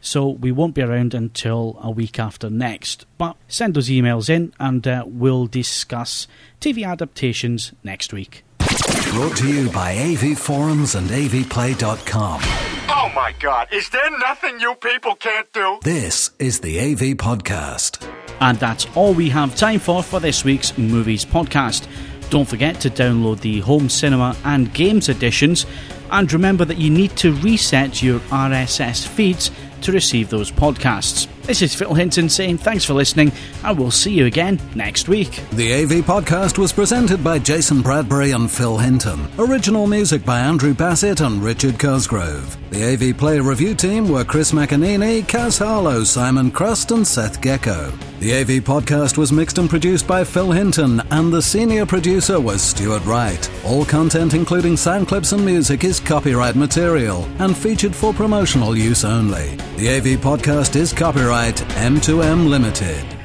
so we won't be around until a week after next. But send those emails in and uh, we'll discuss TV adaptations next week. Brought to you by AV Forums and AVPlay.com. Oh my god, is there nothing you people can't do? This is the AV Podcast. And that's all we have time for for this week's Movies Podcast. Don't forget to download the home cinema and games editions, and remember that you need to reset your RSS feeds to receive those podcasts. This is Phil Hinton saying thanks for listening, and we'll see you again next week. The AV podcast was presented by Jason Bradbury and Phil Hinton. Original music by Andrew Bassett and Richard Cosgrove. The AV Play review team were Chris McEneany, Kaz Harlow, Simon Crust, and Seth Gecko. The AV podcast was mixed and produced by Phil Hinton, and the senior producer was Stuart Wright. All content, including sound clips and music, is copyright material and featured for promotional use only. The AV podcast is copyright M2M Limited.